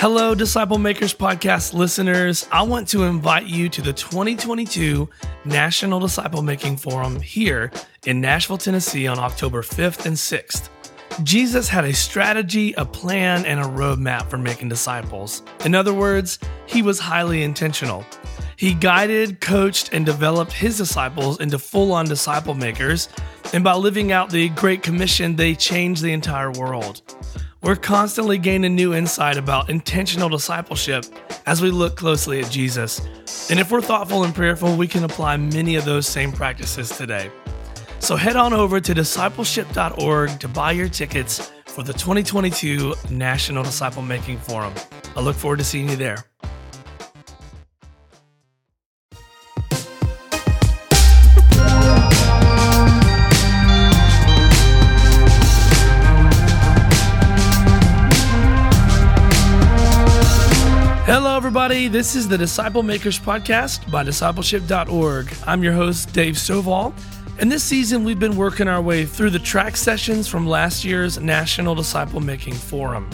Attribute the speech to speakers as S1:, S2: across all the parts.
S1: Hello, Disciple Makers Podcast listeners. I want to invite you to the 2022 National Disciple Making Forum here in Nashville, Tennessee on October 5th and 6th. Jesus had a strategy, a plan, and a roadmap for making disciples. In other words, he was highly intentional. He guided, coached, and developed his disciples into full on disciple makers, and by living out the Great Commission, they changed the entire world. We're constantly gaining new insight about intentional discipleship as we look closely at Jesus. And if we're thoughtful and prayerful, we can apply many of those same practices today. So head on over to discipleship.org to buy your tickets for the 2022 National Disciple Making Forum. I look forward to seeing you there. Hello, everybody. This is the Disciple Makers Podcast by discipleship.org. I'm your host, Dave Stovall. And this season, we've been working our way through the track sessions from last year's National Disciple Making Forum.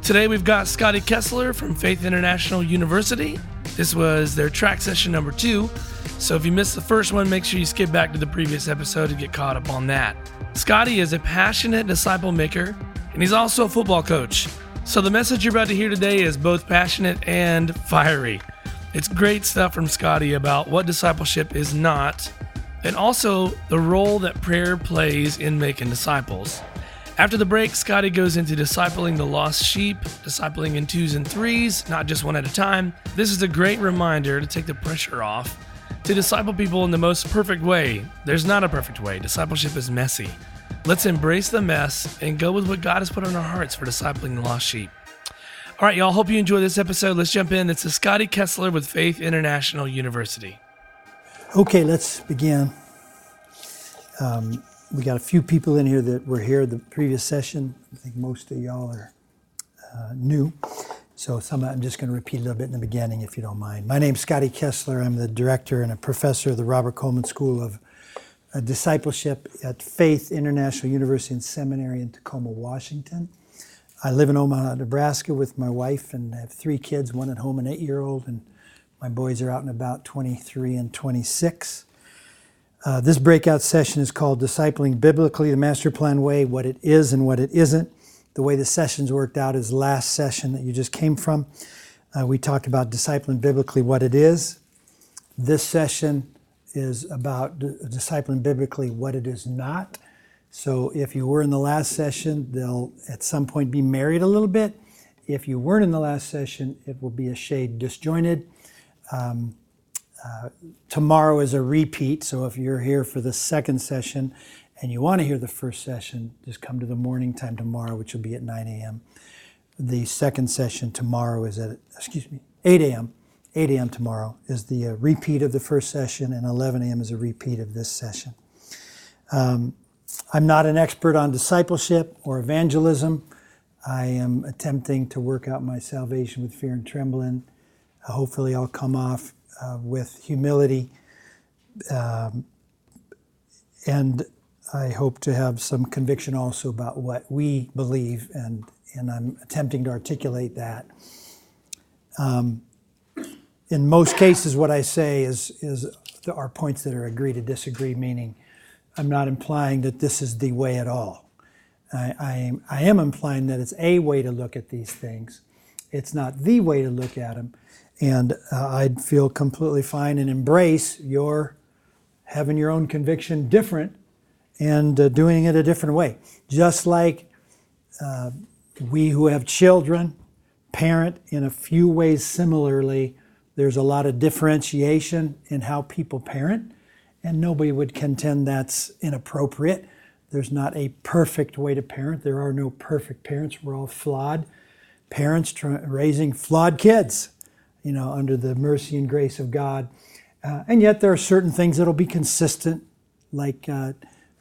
S1: Today, we've got Scotty Kessler from Faith International University. This was their track session number two. So if you missed the first one, make sure you skip back to the previous episode to get caught up on that. Scotty is a passionate disciple maker, and he's also a football coach. So the message you're about to hear today is both passionate and fiery. It's great stuff from Scotty about what discipleship is not and also the role that prayer plays in making disciples. After the break, Scotty goes into discipling the lost sheep, discipling in twos and threes, not just one at a time. This is a great reminder to take the pressure off, to disciple people in the most perfect way. There's not a perfect way, discipleship is messy. Let's embrace the mess and go with what God has put on our hearts for discipling the lost sheep. All right, y'all, hope you enjoy this episode. Let's jump in. It's a Scotty Kessler with Faith International University.
S2: Okay, let's begin. Um, we got a few people in here that were here the previous session. I think most of y'all are uh, new. So some I'm just going to repeat a little bit in the beginning, if you don't mind. My name's Scotty Kessler. I'm the director and a professor of the Robert Coleman School of Discipleship at Faith International University and Seminary in Tacoma, Washington. I live in Omaha, Nebraska with my wife and I have three kids, one at home, an eight-year-old, and my boys are out and about 23 and 26. Uh, this breakout session is called Discipling Biblically, the Master Plan Way, what it is and what it isn't. The way the sessions worked out is last session that you just came from. Uh, we talked about discipling biblically what it is. This session is about discipling biblically what it is not. So if you were in the last session, they'll at some point be married a little bit. If you weren't in the last session, it will be a shade disjointed. Um, uh, tomorrow is a repeat, so if you're here for the second session and you want to hear the first session, just come to the morning time tomorrow, which will be at 9 a.m. The second session tomorrow is at, excuse me, 8 a.m. 8 a.m. tomorrow is the uh, repeat of the first session, and 11 a.m. is a repeat of this session. Um, I'm not an expert on discipleship or evangelism. I am attempting to work out my salvation with fear and trembling. Uh, hopefully, I'll come off uh, with humility. Um, and I hope to have some conviction also about what we believe, and, and I'm attempting to articulate that. Um, in most cases, what I say is, is there are points that are agree to disagree, meaning I'm not implying that this is the way at all. I, I, am, I am implying that it's a way to look at these things. It's not the way to look at them. And uh, I'd feel completely fine and embrace your having your own conviction different and uh, doing it a different way. Just like uh, we who have children parent in a few ways similarly, there's a lot of differentiation in how people parent, and nobody would contend that's inappropriate. There's not a perfect way to parent. There are no perfect parents. We're all flawed parents raising flawed kids you know, under the mercy and grace of God. Uh, and yet there are certain things that'll be consistent, like uh,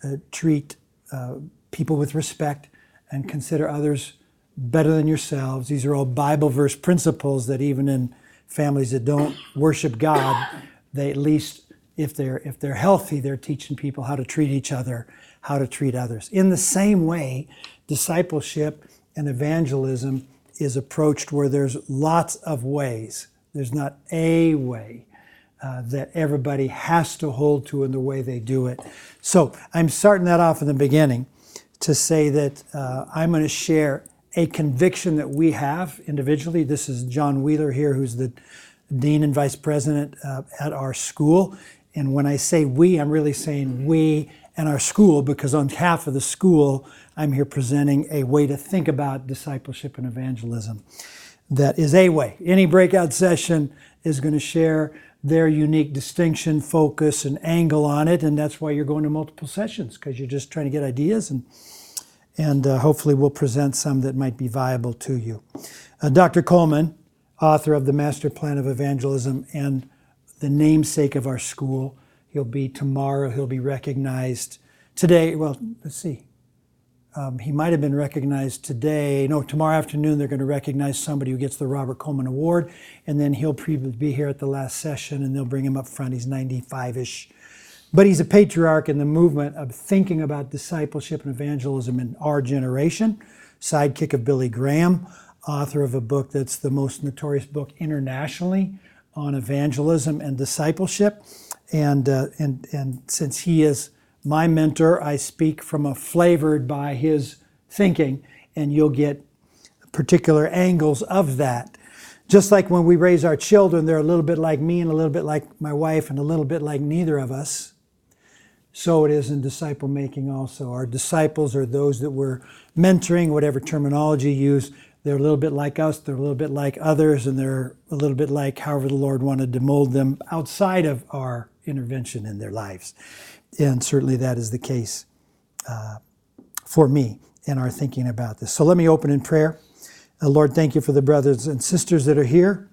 S2: uh, treat uh, people with respect and consider others better than yourselves. These are all Bible verse principles that even in families that don't worship God, they at least, if they're if they're healthy, they're teaching people how to treat each other, how to treat others. In the same way, discipleship and evangelism is approached where there's lots of ways. There's not a way uh, that everybody has to hold to in the way they do it. So I'm starting that off in the beginning to say that uh, I'm going to share a conviction that we have individually. This is John Wheeler here, who's the dean and vice president uh, at our school. And when I say we, I'm really saying we and our school because on behalf of the school, I'm here presenting a way to think about discipleship and evangelism that is a way. Any breakout session is going to share their unique distinction, focus, and angle on it, and that's why you're going to multiple sessions because you're just trying to get ideas and and uh, hopefully we'll present some that might be viable to you. Uh, Dr. Coleman, author of the Master Plan of Evangelism and the namesake of our school, he'll be tomorrow. He'll be recognized today. Well, let's see. Um, he might have been recognized today. No, tomorrow afternoon they're going to recognize somebody who gets the Robert Coleman Award, and then he'll be here at the last session, and they'll bring him up front. He's 95-ish, but he's a patriarch in the movement of thinking about discipleship and evangelism in our generation. Sidekick of Billy Graham, author of a book that's the most notorious book internationally on evangelism and discipleship, and uh, and and since he is my mentor. I speak from a flavored by his thinking, and you'll get particular angles of that. Just like when we raise our children, they're a little bit like me and a little bit like my wife and a little bit like neither of us. So it is in disciple making also. Our disciples are those that we're mentoring, whatever terminology you use. They're a little bit like us, they're a little bit like others, and they're a little bit like however the Lord wanted to mold them outside of our intervention in their lives and certainly that is the case uh, for me in our thinking about this. So let me open in prayer. Uh, Lord, thank you for the brothers and sisters that are here.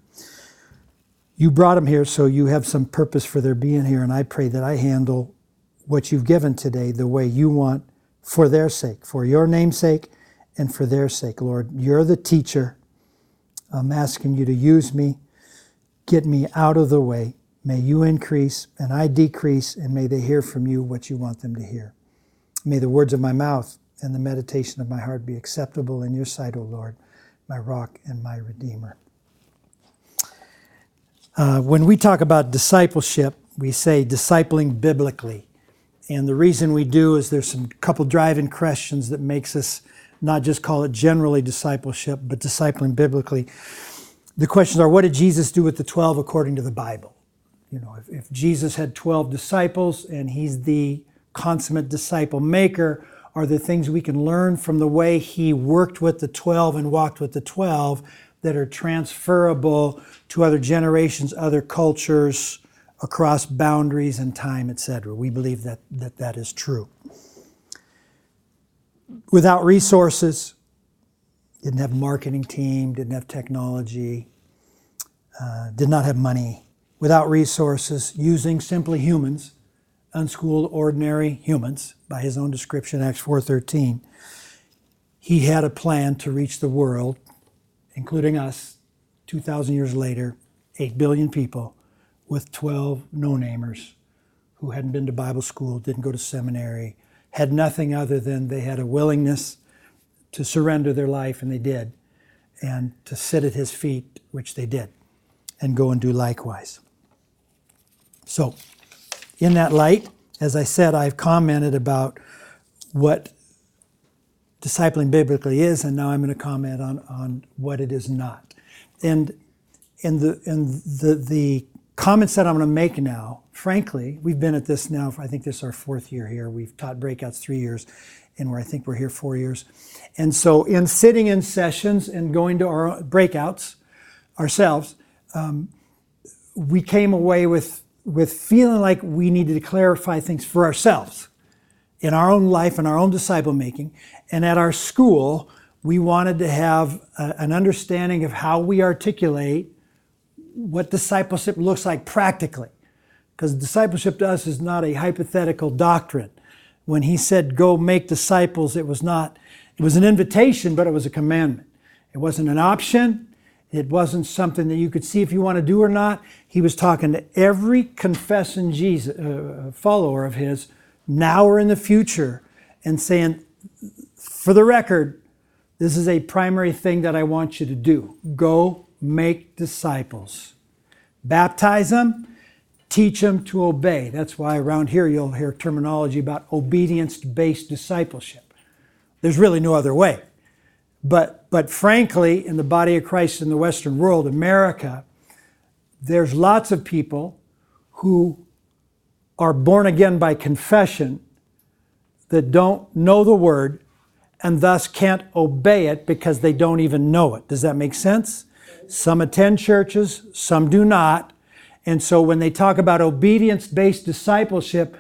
S2: You brought them here, so you have some purpose for their being here, and I pray that I handle what you've given today the way you want for their sake, for your name's sake, and for their sake, Lord. You're the teacher. I'm asking you to use me, get me out of the way, May you increase and I decrease, and may they hear from you what you want them to hear. May the words of my mouth and the meditation of my heart be acceptable in your sight, O Lord, my rock and my redeemer. Uh, when we talk about discipleship, we say discipling biblically. And the reason we do is there's some couple driving questions that makes us not just call it generally discipleship, but discipling biblically. The questions are what did Jesus do with the 12 according to the Bible? you know, if, if Jesus had 12 disciples and he's the consummate disciple maker, are there things we can learn from the way he worked with the 12 and walked with the 12 that are transferable to other generations, other cultures, across boundaries and time, etc. We believe that, that that is true. Without resources, didn't have a marketing team, didn't have technology, uh, did not have money without resources, using simply humans, unschooled, ordinary humans, by his own description, Acts 4.13, he had a plan to reach the world, including us, 2,000 years later, 8 billion people, with 12 no-namers who hadn't been to Bible school, didn't go to seminary, had nothing other than they had a willingness to surrender their life, and they did, and to sit at his feet, which they did, and go and do likewise. So, in that light, as I said, I've commented about what discipling biblically is, and now I'm going to comment on, on what it is not. And in the in the the comments that I'm going to make now, frankly, we've been at this now. I think this is our fourth year here. We've taught breakouts three years, and where I think we're here four years. And so, in sitting in sessions and going to our breakouts ourselves, um, we came away with with feeling like we needed to clarify things for ourselves in our own life and our own disciple making. And at our school, we wanted to have a, an understanding of how we articulate what discipleship looks like practically. Because discipleship to us is not a hypothetical doctrine. When he said, go make disciples, it was not, it was an invitation, but it was a commandment. It wasn't an option. It wasn't something that you could see if you want to do or not. He was talking to every confessing Jesus uh, follower of his, now or in the future, and saying, for the record, This is a primary thing that I want you to do. Go make disciples. Baptize them, teach them to obey. That's why around here you'll hear terminology about obedience based discipleship. There's really no other way. But, but frankly, in the body of Christ in the Western world, America, there's lots of people who are born again by confession that don't know the word and thus can't obey it because they don't even know it. Does that make sense? Some attend churches, some do not. And so when they talk about obedience based discipleship,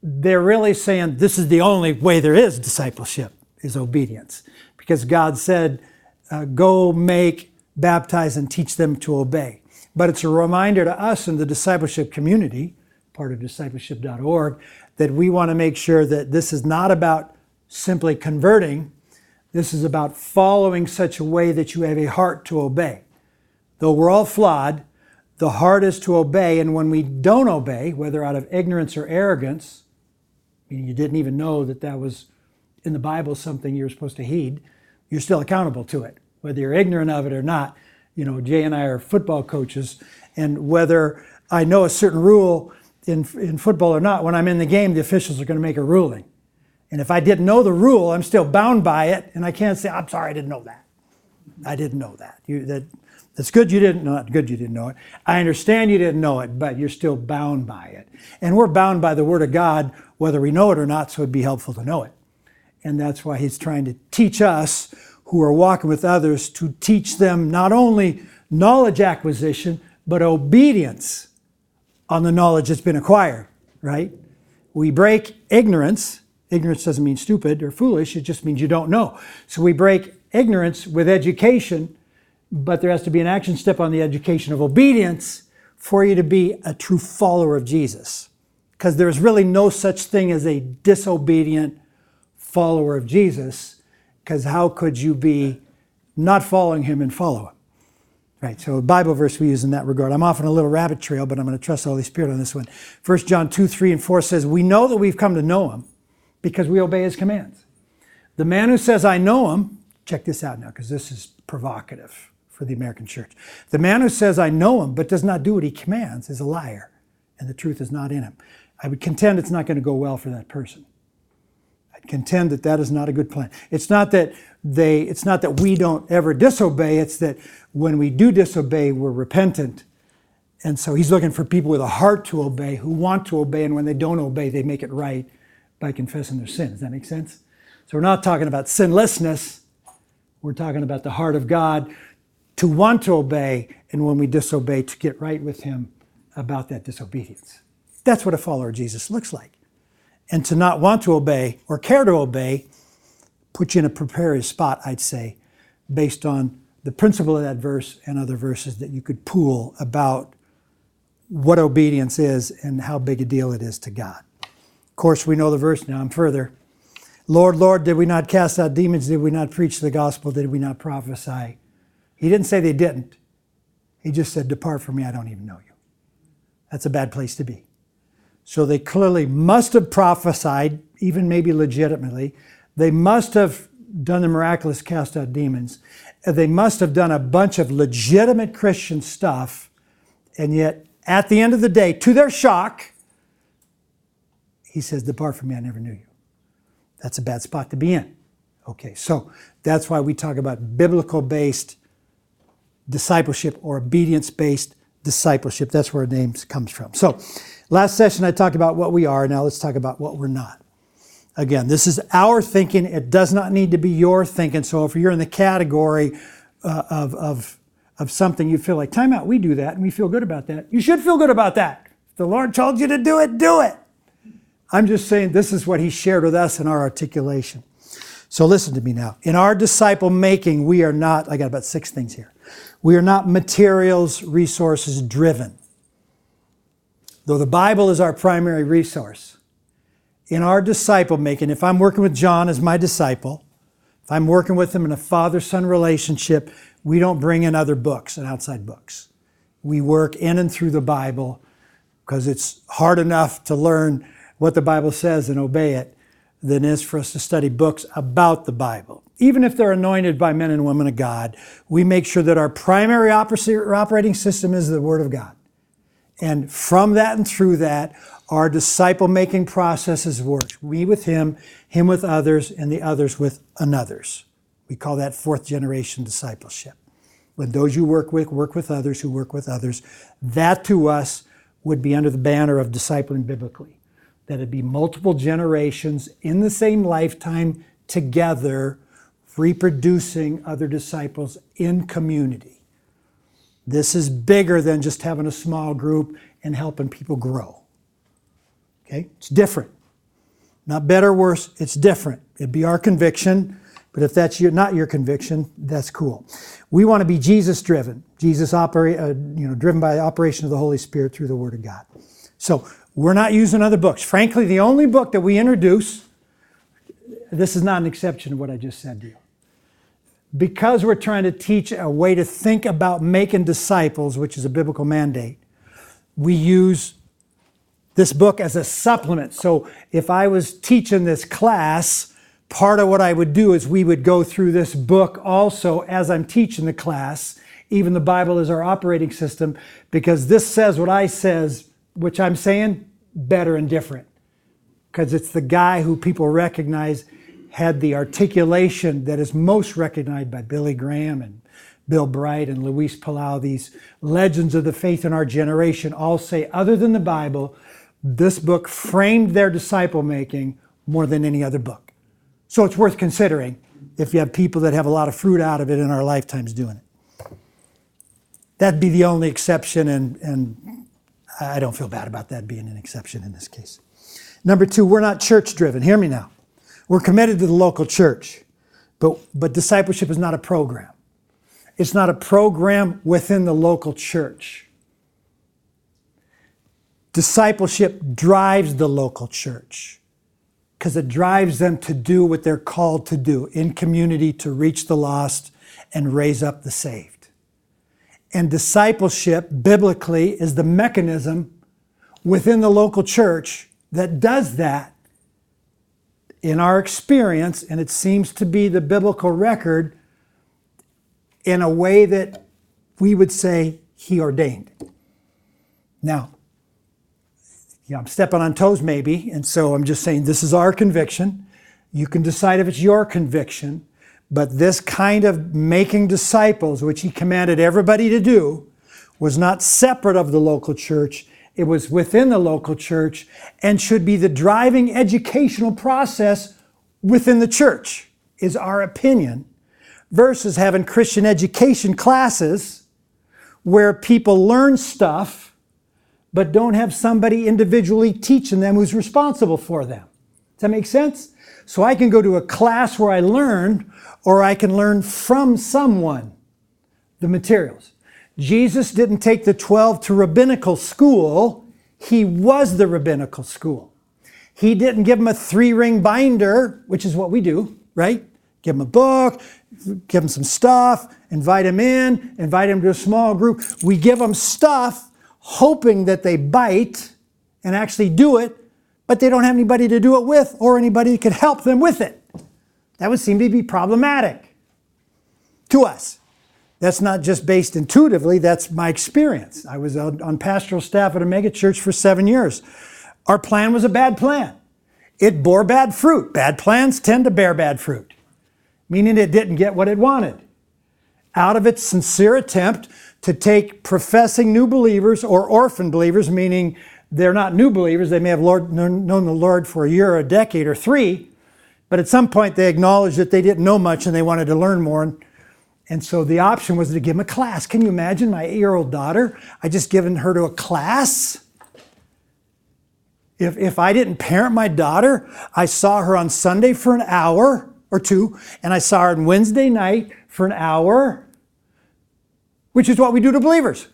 S2: they're really saying this is the only way there is discipleship is obedience because God said, uh, go make, baptize, and teach them to obey. But it's a reminder to us in the discipleship community, part of discipleship.org, that we want to make sure that this is not about simply converting. This is about following such a way that you have a heart to obey. Though we're all flawed, the heart is to obey, and when we don't obey, whether out of ignorance or arrogance, meaning you didn't even know that that was in the Bible something you're supposed to heed, you're still accountable to it, whether you're ignorant of it or not. You know, Jay and I are football coaches, and whether I know a certain rule in, in football or not, when I'm in the game, the officials are going to make a ruling. And if I didn't know the rule, I'm still bound by it, and I can't say, I'm sorry, I didn't know that. I didn't know that. You, that that's good you didn't know it, good you didn't know it. I understand you didn't know it, but you're still bound by it. And we're bound by the Word of God, whether we know it or not, so it'd be helpful to know it. And that's why He's trying to teach us who are walking with others to teach them not only knowledge acquisition, but obedience on the knowledge that's been acquired, right? We break ignorance Ignorance doesn't mean stupid or foolish, it just means you don't know. So we break ignorance with education, but there has to be an action step on the education of obedience for you to be a true follower of Jesus. Because there's really no such thing as a disobedient follower of Jesus, because how could you be not following him and follow him? Right, so a Bible verse we use in that regard. I'm off on a little rabbit trail, but I'm going to trust the Holy Spirit on this one. 1 John 2, 3, and 4 says, We know that we've come to know him because we obey his commands. The man who says, I know him, check this out now, because this is provocative for the American church. The man who says, I know him, but does not do what he commands is a liar, and the truth is not in him. I would contend it's not going to go well for that person. I'd contend that that is not a good plan. It's not that they, it's not that we don't ever disobey, it's that when we do disobey, we're repentant. And so he's looking for people with a heart to obey, who want to obey, and when they don't obey, they make it right by confessing their sin. Does that make sense? So we're not talking about sinlessness. We're talking about the heart of God to want to obey, and when we disobey, to get right with Him about that disobedience. That's what a follower of Jesus looks like. And to not want to obey or care to obey puts you in a precarious spot, I'd say, based on the principle of that verse and other verses that you could pool about what obedience is and how big a deal it is to God Of course, we know the verse now. I'm further. Lord, Lord, did we not cast out demons? Did we not preach the gospel? Did we not prophesy? He didn't say they didn't. He just said, Depart from me, I don't even know you. That's a bad place to be. So they clearly must have prophesied, even maybe legitimately. They must have done the miraculous cast out demons. They must have done a bunch of legitimate Christian stuff. And yet, at the end of the day, to their shock, he says, Depart from me, I never knew you. That's a bad spot to be in. Okay, so that's why we talk about biblical based discipleship or obedience based discipleship. That's where our name comes from. So, last session I talked about what we are. Now let's talk about what we're not. Again, this is our thinking. It does not need to be your thinking. So, if you're in the category uh, of, of, of something you feel like, time out, we do that and we feel good about that, you should feel good about that. If the Lord told you to do it, do it. I'm just saying this is what he shared with us in our articulation. So listen to me now. In our disciple making, we are not, I got about six things here. We are not materials, resources driven. Though the Bible is our primary resource, in our disciple making, if I'm working with John as my disciple, if I'm working with him in a father son relationship, we don't bring in other books and outside books. We work in and through the Bible because it's hard enough to learn what the Bible says and obey it than it is for us to study books about the Bible. Even if they're anointed by men and women of God, we make sure that our primary operating system is the Word of God. And from that and through that, our disciple making processes work. We with Him, Him with others, and the others with anothers. We call that fourth generation discipleship. When those you work with work with others who work with others, that to us would be under the banner of discipling biblically. That it'd be multiple generations in the same lifetime together, reproducing other disciples in community. This is bigger than just having a small group and helping people grow. Okay? It's different. Not better, or worse, it's different. It'd be our conviction, but if that's your, not your conviction, that's cool. We want to be Jesus driven, Jesus operate, uh, you know, driven by the operation of the Holy Spirit through the Word of God. So we're not using other books. Frankly, the only book that we introduce, this is not an exception to what I just said to you. Because we're trying to teach a way to think about making disciples, which is a biblical mandate, we use this book as a supplement. So if I was teaching this class, part of what I would do is we would go through this book also as I'm teaching the class. Even the Bible is our operating system because this says what I says, which I'm saying better and different. Because it's the guy who people recognize had the articulation that is most recognized by Billy Graham and Bill Bright and Luis Palau, these legends of the faith in our generation, all say, other than the Bible, this book framed their disciple making more than any other book. So it's worth considering if you have people that have a lot of fruit out of it in our lifetimes doing it. That'd be the only exception, and, and I don't feel bad about that being an exception in this case. Number two, we're not church driven. Hear me now. We're committed to the local church, but, but discipleship is not a program. It's not a program within the local church. Discipleship drives the local church because it drives them to do what they're called to do in community to reach the lost and raise up the saved. And discipleship, biblically, is the mechanism within the local church that does that in our experience, and it seems to be the biblical record in a way that we would say he ordained. Now, you know, I'm stepping on toes maybe, and so I'm just saying this is our conviction. You can decide if it's your conviction, but this kind of making disciples, which he commanded everybody to do, was not separate of the local church. It was within the local church and should be the driving educational process within the church, is our opinion, versus having Christian education classes where people learn stuff but don't have somebody individually teaching them who's responsible for them. Does that make sense? So I can go to a class where I learn, or I can learn from someone the materials. Jesus didn't take the 12 to rabbinical school, he was the rabbinical school. He didn't give them a three ring binder, which is what we do, right? Give them a book, give them some stuff, invite them in, invite them to a small group. We give them stuff hoping that they bite and actually do it, but they don't have anybody to do it with or anybody that could help them with it. That would seem to be problematic to us. That's not just based intuitively, that's my experience. I was on pastoral staff at a megachurch for seven years. Our plan was a bad plan. It bore bad fruit. Bad plans tend to bear bad fruit, meaning it didn't get what it wanted. Out of its sincere attempt to take professing new believers or orphan believers, meaning they're not new believers, they may have Lord, known the Lord for a year or a decade or three, but at some point they acknowledged that they didn't know much and they wanted to learn more. And so the option was to give him a class. Can you imagine my eight year old daughter? I just given her to a class. If, if I didn't parent my daughter, I saw her on Sunday for an hour or two, and I saw her on Wednesday night for an hour, which is what we do to believers.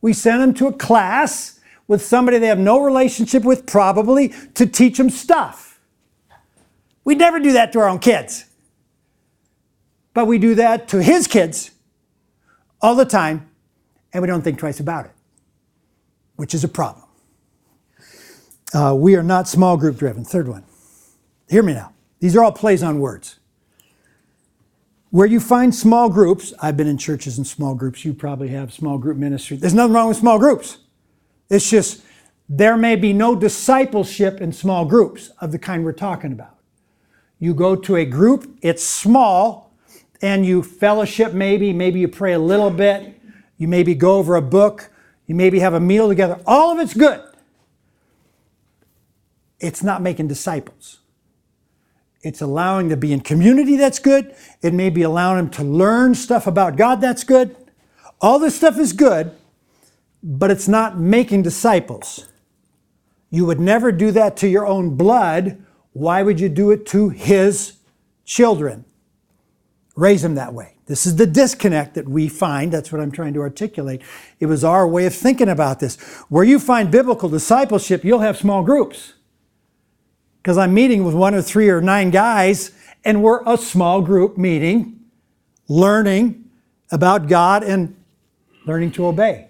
S2: We send them to a class with somebody they have no relationship with, probably, to teach them stuff. We never do that to our own kids. But we do that to his kids all the time, and we don't think twice about it, which is a problem. Uh, we are not small group driven. Third one. Hear me now. These are all plays on words. Where you find small groups, I've been in churches and small groups, you probably have small group ministry. There's nothing wrong with small groups. It's just there may be no discipleship in small groups of the kind we're talking about. You go to a group, it's small, and you fellowship maybe, maybe you pray a little bit, you maybe go over a book, you maybe have a meal together. All of it's good. It's not making disciples. It's allowing to be in community that's good. It may be allowing them to learn stuff about God that's good. All this stuff is good, but it's not making disciples. You would never do that to your own blood. Why would you do it to his children? Raise them that way. This is the disconnect that we find. That's what I'm trying to articulate. It was our way of thinking about this. Where you find biblical discipleship, you'll have small groups. Because I'm meeting with one or three or nine guys, and we're a small group meeting, learning about God and learning to obey,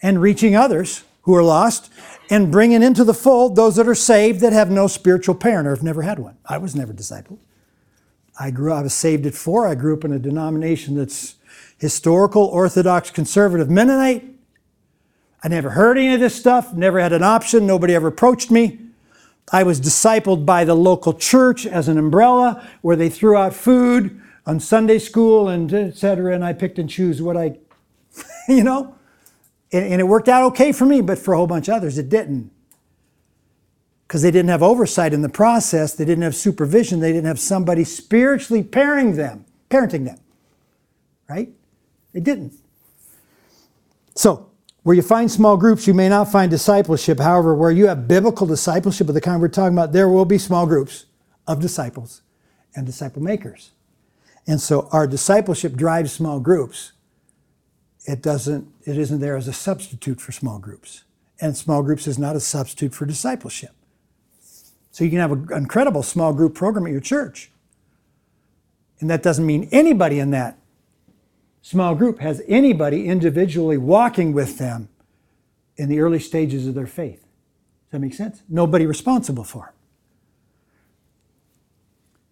S2: and reaching others who are lost, and bringing into the fold those that are saved that have no spiritual parent or have never had one. I was never discipled. I grew I was saved at four. I grew up in a denomination that's historical, orthodox, conservative Mennonite. I never heard any of this stuff, never had an option, nobody ever approached me. I was discipled by the local church as an umbrella where they threw out food on Sunday school and et cetera, and I picked and choose what I, you know, and, and it worked out okay for me, but for a whole bunch of others, it didn't because they didn't have oversight in the process, they didn't have supervision, they didn't have somebody spiritually parenting them, parenting them. Right? They didn't. So, where you find small groups, you may not find discipleship. However, where you have biblical discipleship of the kind we're talking about, there will be small groups of disciples and disciple makers. And so our discipleship drives small groups. It doesn't, it isn't there as a substitute for small groups. And small groups is not a substitute for discipleship. So you can have an incredible small group program at your church. And that doesn't mean anybody in that small group has anybody individually walking with them in the early stages of their faith. Does that make sense? Nobody responsible for.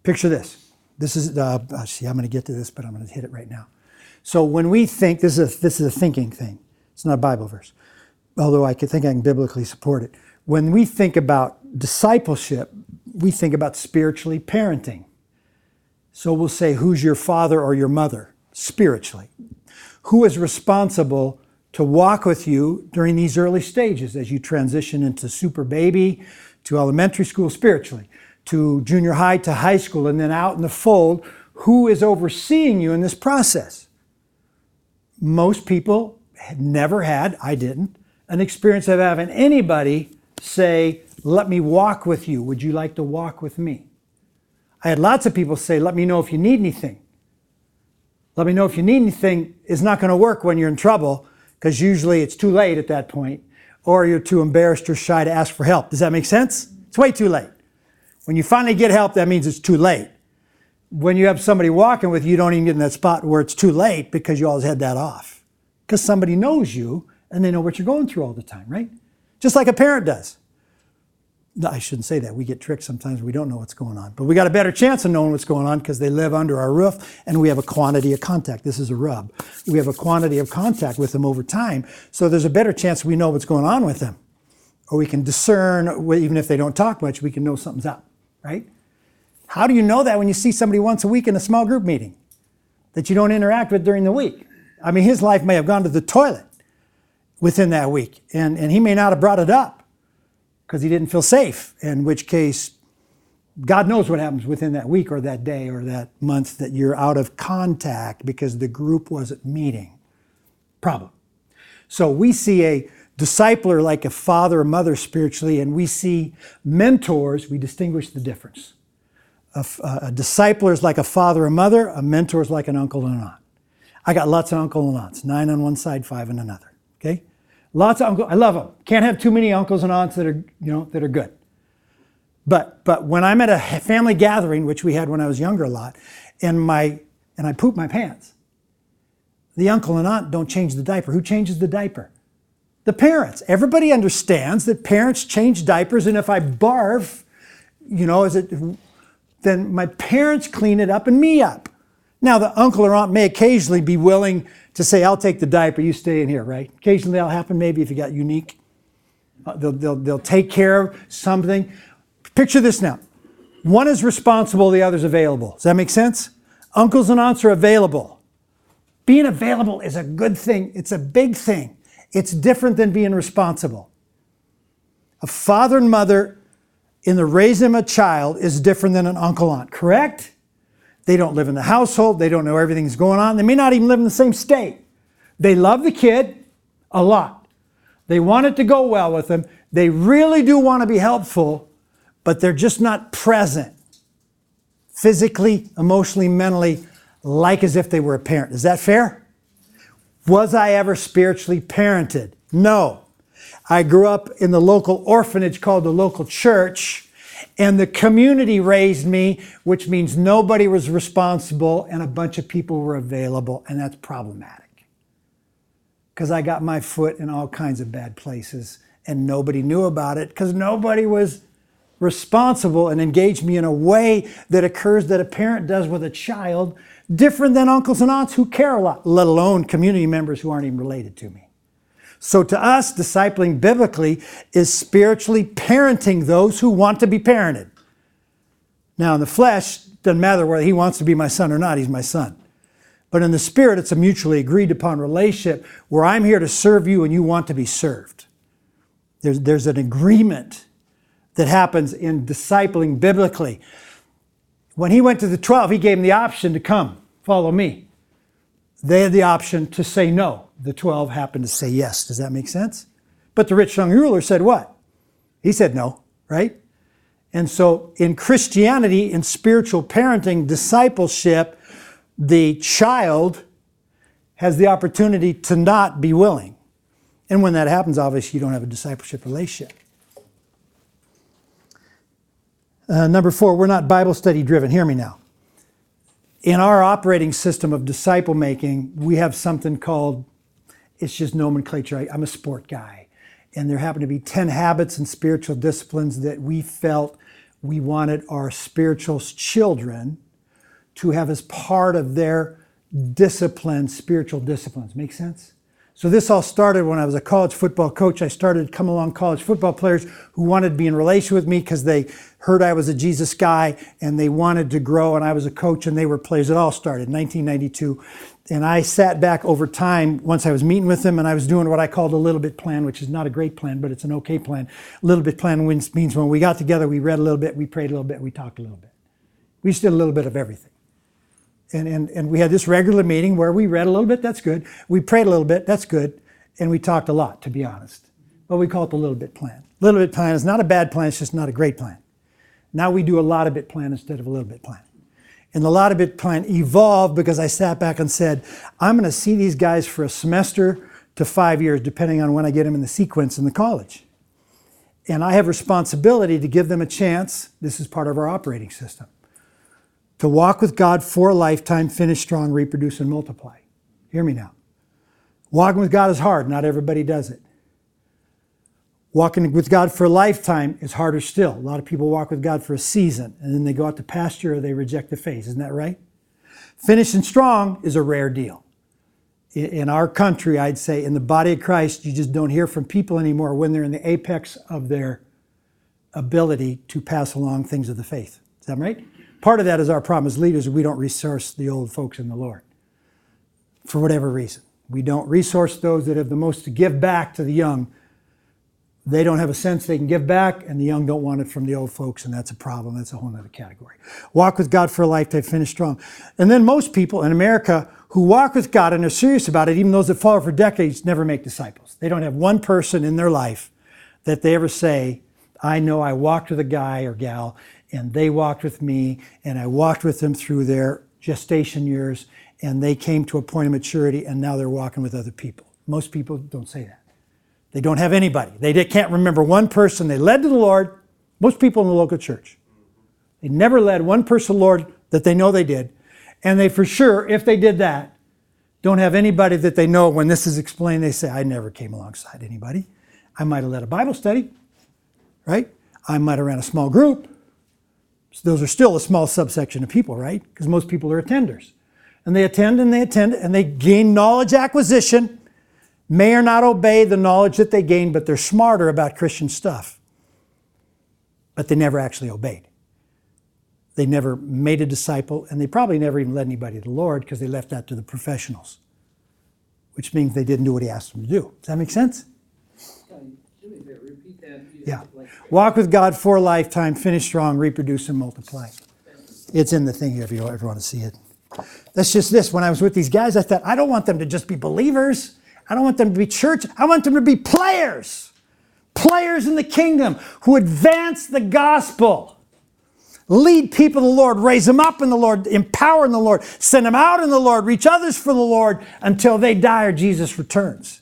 S2: Picture this. This is, uh, uh see, I'm going to get to this, but I'm going to hit it right now. So when we think, this is a, this is a thinking thing. It's not a Bible verse, although I could think I can biblically support it. When we think about discipleship, we think about spiritually parenting. So we'll say, Who's your father or your mother spiritually? Who is responsible to walk with you during these early stages as you transition into super baby, to elementary school spiritually, to junior high, to high school, and then out in the fold? Who is overseeing you in this process? Most people had never had, I didn't, an experience of having anybody say, Let me walk with you. Would you like to walk with me? I had lots of people say, Let me know if you need anything. Let me know if you need anything is not going to work when you're in trouble because usually it's too late at that point or you're too embarrassed or shy to ask for help. Does that make sense? It's way too late. When you finally get help, that means it's too late. When you have somebody walking with you, you don't even get in that spot where it's too late because you always had that off. Because somebody knows you and they know what you're going through all the time, right? Just like a parent does. I shouldn't say that. We get tricked sometimes. We don't know what's going on. But we got a better chance of knowing what's going on because they live under our roof and we have a quantity of contact. This is a rub. We have a quantity of contact with them over time. So there's a better chance we know what's going on with them. Or we can discern, even if they don't talk much, we can know something's up, right? How do you know that when you see somebody once a week in a small group meeting that you don't interact with during the week? I mean, his life may have gone to the toilet within that week. And, and he may not have brought it up because he didn't feel safe, in which case, God knows what happens within that week or that day or that month that you're out of contact because the group wasn't meeting. Problem. So we see a discipler like a father or mother spiritually, and we see mentors, we distinguish the difference. A, a discipler is like a father or mother, a mentor is like an uncle and an aunt. I got lots of uncle and aunts, nine on one side, five on another. Okay? Lots of uncles. I love them. Can't have too many uncles and aunts that are, you know, that are good. But but when I'm at a family gathering, which we had when I was younger a lot, and my and I poop my pants, the uncle and aunt don't change the diaper. Who changes the diaper? The parents. Everybody understands that parents change diapers, and if I barf, you know, is it then my parents clean it up and me up. Now, the uncle or aunt may occasionally be willing to say, I'll take the diaper, you stay in here, right? Occasionally that'll happen, maybe if you got unique. Uh, they'll, they'll, they'll take care of something. Picture this now. One is responsible, the other's available. Does that make sense? Uncles and aunts are available. Being available is a good thing, it's a big thing. It's different than being responsible. A father and mother in the raising of a child is different than an uncle aunt, correct? They don't live in the household, they don't know everything's going on, they may not even live in the same state. They love the kid a lot. They want it to go well with them. They really do want to be helpful, but they're just not present physically, emotionally, mentally, like as if they were a parent. Is that fair? Was I ever spiritually parented? No. I grew up in the local orphanage called the local church, and the community raised me, which means nobody was responsible and a bunch of people were available, and that's problematic. Because I got my foot in all kinds of bad places, and nobody knew about it because nobody was responsible and engaged me in a way that occurs that a parent does with a child, different than uncles and aunts who care a lot, let alone community members who aren't even related to me. So to us, discipling biblically is spiritually parenting those who want to be parented. Now, in the flesh, doesn't matter whether he wants to be my son or not, he's my son. But in the spirit, it's a mutually agreed upon relationship where I'm here to serve you and you want to be served. There's, there's an agreement that happens in discipling biblically. When he went to the 12, he gave them the option to come, follow me. They had the option to say no the 12 happened to say yes. Does that make sense? But the rich young ruler said what? He said no, right? And so in Christianity, in spiritual parenting, discipleship, the child has the opportunity to not be willing. And when that happens, obviously, you don't have a discipleship relationship. Uh, number four, we're not Bible study driven. Hear me now. In our operating system of disciple making, we have something called it's just nomenclature. I, I'm a sport guy. And there happened to be 10 habits and spiritual disciplines that we felt we wanted our spiritual children to have as part of their discipline, spiritual disciplines. Make sense? So this all started when I was a college football coach. I started to come along college football players who wanted to be in relation with me because they heard I was a Jesus guy and they wanted to grow and I was a coach and they were players. It all started in 1992 and I sat back over time once I was meeting with them and I was doing what I called a little bit plan, which is not a great plan, but it's an okay plan. A little bit plan means when we got together, we read a little bit, we prayed a little bit, we talked a little bit. We just did a little bit of everything. And, and, and we had this regular meeting where we read a little bit, that's good. We prayed a little bit, that's good. And we talked a lot, to be honest. But we call it the little bit plan. Little bit plan is not a bad plan, it's just not a great plan. Now we do a lot of bit plan instead of a little bit plan. And the lot of bit plan evolved because I sat back and said, I'm going to see these guys for a semester to five years, depending on when I get them in the sequence in the college. And I have responsibility to give them a chance. This is part of our operating system. To walk with God for a lifetime, finish strong, reproduce, and multiply. Hear me now. Walking with God is hard. Not everybody does it. Walking with God for a lifetime is harder still. A lot of people walk with God for a season and then they go out to pasture or they reject the faith. Isn't that right? Finishing strong is a rare deal. In our country, I'd say in the body of Christ, you just don't hear from people anymore when they're in the apex of their ability to pass along things of the faith. Is that right? Part of that is our problem as leaders, we don't resource the old folks in the Lord for whatever reason. We don't resource those that have the most to give back to the young they don't have a sense they can give back, and the young don't want it from the old folks, and that's a problem. That's a whole other category. Walk with God for a life, they finish strong. And then most people in America who walk with God and are serious about it, even those that follow for decades, never make disciples. They don't have one person in their life that they ever say, I know I walked with a guy or gal, and they walked with me, and I walked with them through their gestation years, and they came to a point of maturity, and now they're walking with other people. Most people don't say that. They don't have anybody. They can't remember one person they led to the Lord. Most people in the local church. They never led one person to the Lord that they know they did. And they for sure, if they did that, don't have anybody that they know when this is explained, they say, I never came alongside anybody. I might have led a Bible study, right? I might have ran a small group. So those are still a small subsection of people, right? Because most people are attenders. and they attend and they attend and they gain knowledge acquisition, may or not obey the knowledge that they gain, but they're smarter about Christian stuff. But they never actually obeyed. They never made a disciple, and they probably never even led anybody to the Lord because they left that to the professionals, which means they didn't do what He asked them to do. Does that make sense? Yeah. Walk with God for a lifetime, finish strong, reproduce, and multiply. It's in the thing here if you ever want to see it. That's just this. When I was with these guys, I thought, I don't want them to just be believers. I don't want them to be church. I want them to be players. Players in the kingdom who advance the gospel. Lead people to the Lord, raise them up in the Lord, empower in the Lord, send them out in the Lord, reach others for the Lord until they die or Jesus returns.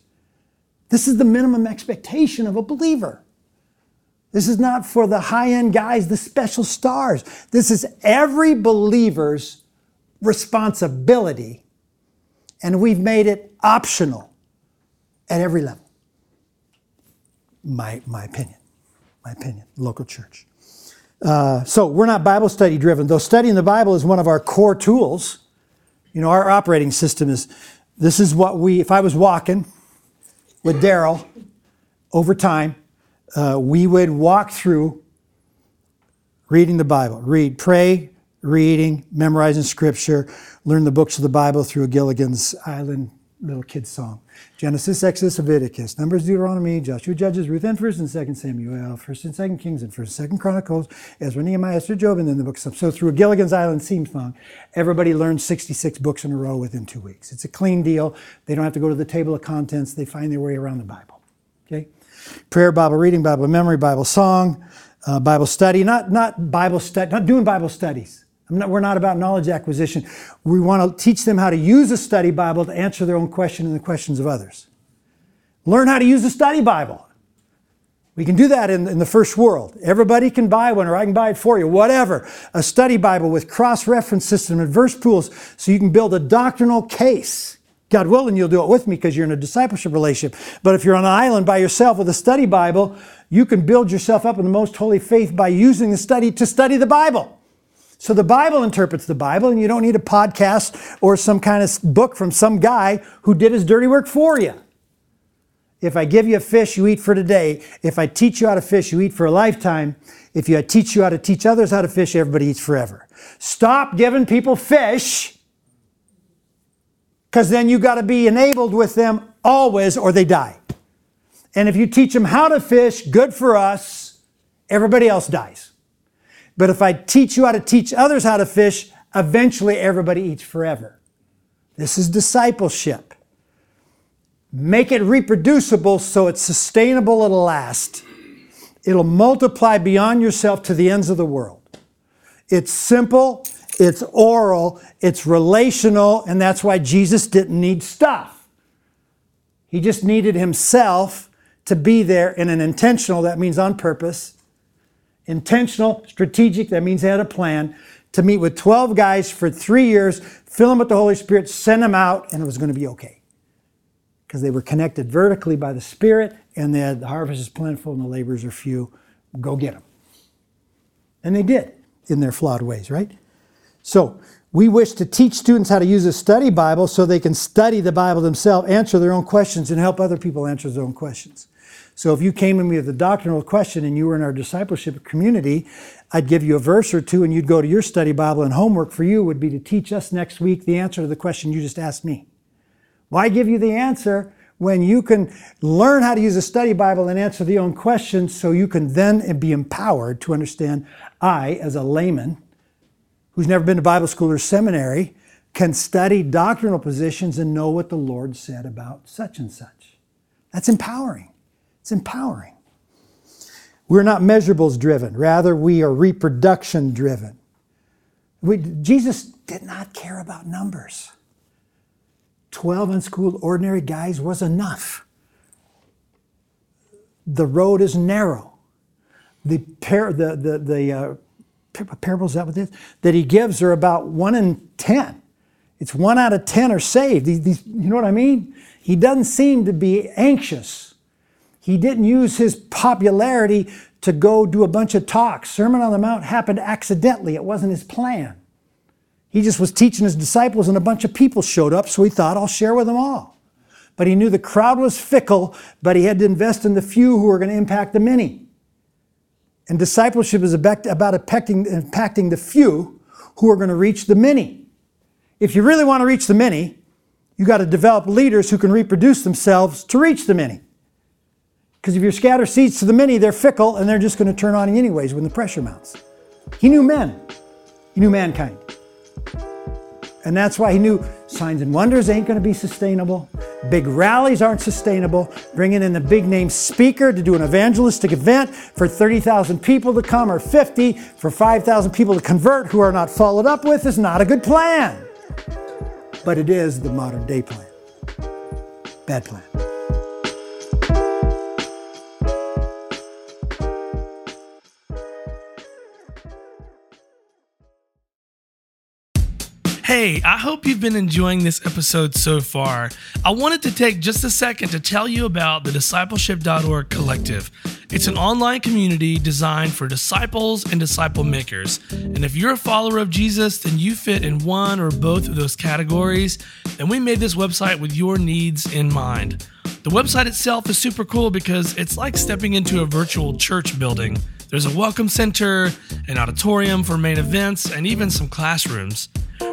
S2: This is the minimum expectation of a believer. This is not for the high end guys, the special stars. This is every believer's responsibility, and we've made it optional at every level. My, my opinion. My opinion. Local church. Uh, so we're not Bible study driven, though studying the Bible is one of our core tools. You know, our operating system is this is what we, if I was walking with Daryl over time, uh, we would walk through reading the Bible, read, pray, reading, memorizing scripture, learn the books of the Bible through a Gilligan's Island little kid song. Genesis, Exodus, Leviticus, Numbers, Deuteronomy, Joshua, Judges, Ruth, and First and Second Samuel, First and Second Kings, and First and Second Chronicles, Ezra, Nehemiah, Esther, Job, and then the books. So through a Gilligan's Island theme song, everybody learns 66 books in a row within two weeks. It's a clean deal. They don't have to go to the table of contents. They find their way around the Bible. Okay, prayer, Bible reading, Bible memory, Bible song, uh, Bible study. Not not Bible study. Not doing Bible studies. Not, we're not about knowledge acquisition. We want to teach them how to use a study Bible to answer their own question and the questions of others. Learn how to use a study Bible. We can do that in, in the first world. Everybody can buy one, or I can buy it for you, whatever. A study Bible with cross reference system and verse pools so you can build a doctrinal case. God willing, you'll do it with me because you're in a discipleship relationship. But if you're on an island by yourself with a study Bible, you can build yourself up in the most holy faith by using the study to study the Bible. So the Bible interprets the Bible, and you don't need a podcast or some kind of book from some guy who did his dirty work for you. If I give you a fish, you eat for today. If I teach you how to fish, you eat for a lifetime. If I teach you how to teach others how to fish, everybody eats forever. Stop giving people fish because then you got to be enabled with them always or they die. And if you teach them how to fish, good for us, everybody else dies. But if I teach you how to teach others how to fish, eventually everybody eats forever. This is discipleship. Make it reproducible so it's sustainable, it'll last. It'll multiply beyond yourself to the ends of the world. It's simple, it's oral, it's relational, and that's why Jesus didn't need stuff. He just needed himself to be there in an intentional, that means on purpose, intentional, strategic, that means they had a plan to meet with 12 guys for three years, fill them with the Holy Spirit, send them out, and it was going to be okay. Because they were connected vertically by the Spirit, and had, the harvest is plentiful and the laborers are few. Go get them. And they did in their flawed ways, right? So, we wish to teach students how to use a study Bible so they can study the Bible themselves, answer their own questions, and help other people answer their own questions. So if you came to me with a doctrinal question and you were in our discipleship community, I'd give you a verse or two and you'd go to your study Bible and homework for you would be to teach us next week the answer to the question you just asked me. Why give you the answer when you can learn how to use a study Bible and answer the own questions so you can then be empowered to understand I, as a layman who's never been to Bible school or seminary, can study doctrinal positions and know what the Lord said about such and such. That's empowering. It's empowering. We're not measurables driven, rather, we are reproduction driven. We, Jesus did not care about numbers. 12 unschooled ordinary guys was enough. The road is narrow. The, par- the, the, the uh, parables that with this that he gives are about one in ten. It's one out of ten are saved. These, these, you know what I mean? He doesn't seem to be anxious he didn't use his popularity to go do a bunch of talks. Sermon on the Mount happened accidentally, it wasn't his plan. He just was teaching his disciples, and a bunch of people showed up, so he thought, I'll share with them all. But he knew the crowd was fickle, but he had to invest in the few who were going to impact the many. And discipleship is about impacting, the few who are going to reach the many. If you really want to reach the many, you got to develop leaders who can reproduce themselves to reach the many. Because if you scatter seeds to the many, they're fickle and they're just going to turn on you anyways when the pressure mounts. He knew men, he knew mankind. And that's why he knew signs and wonders ain't going to be sustainable. Big rallies aren't sustainable. Bringing in a big name speaker to do an evangelistic event for 30,000 people to come or 50 for 5,000 people to convert who are not followed up with is not a good plan. But it is the modern day plan. Bad plan.
S1: Hey, I hope you've been enjoying this episode so far. I wanted to take just a second to tell you about the discipleship.org collective. It's an online community designed for disciples and disciple makers. And if you're a follower of Jesus, then you fit in one or both of those categories. And we made this website with your needs in mind. The website itself is super cool because it's like stepping into a virtual church building. There's a welcome center, an auditorium for main events, and even some classrooms.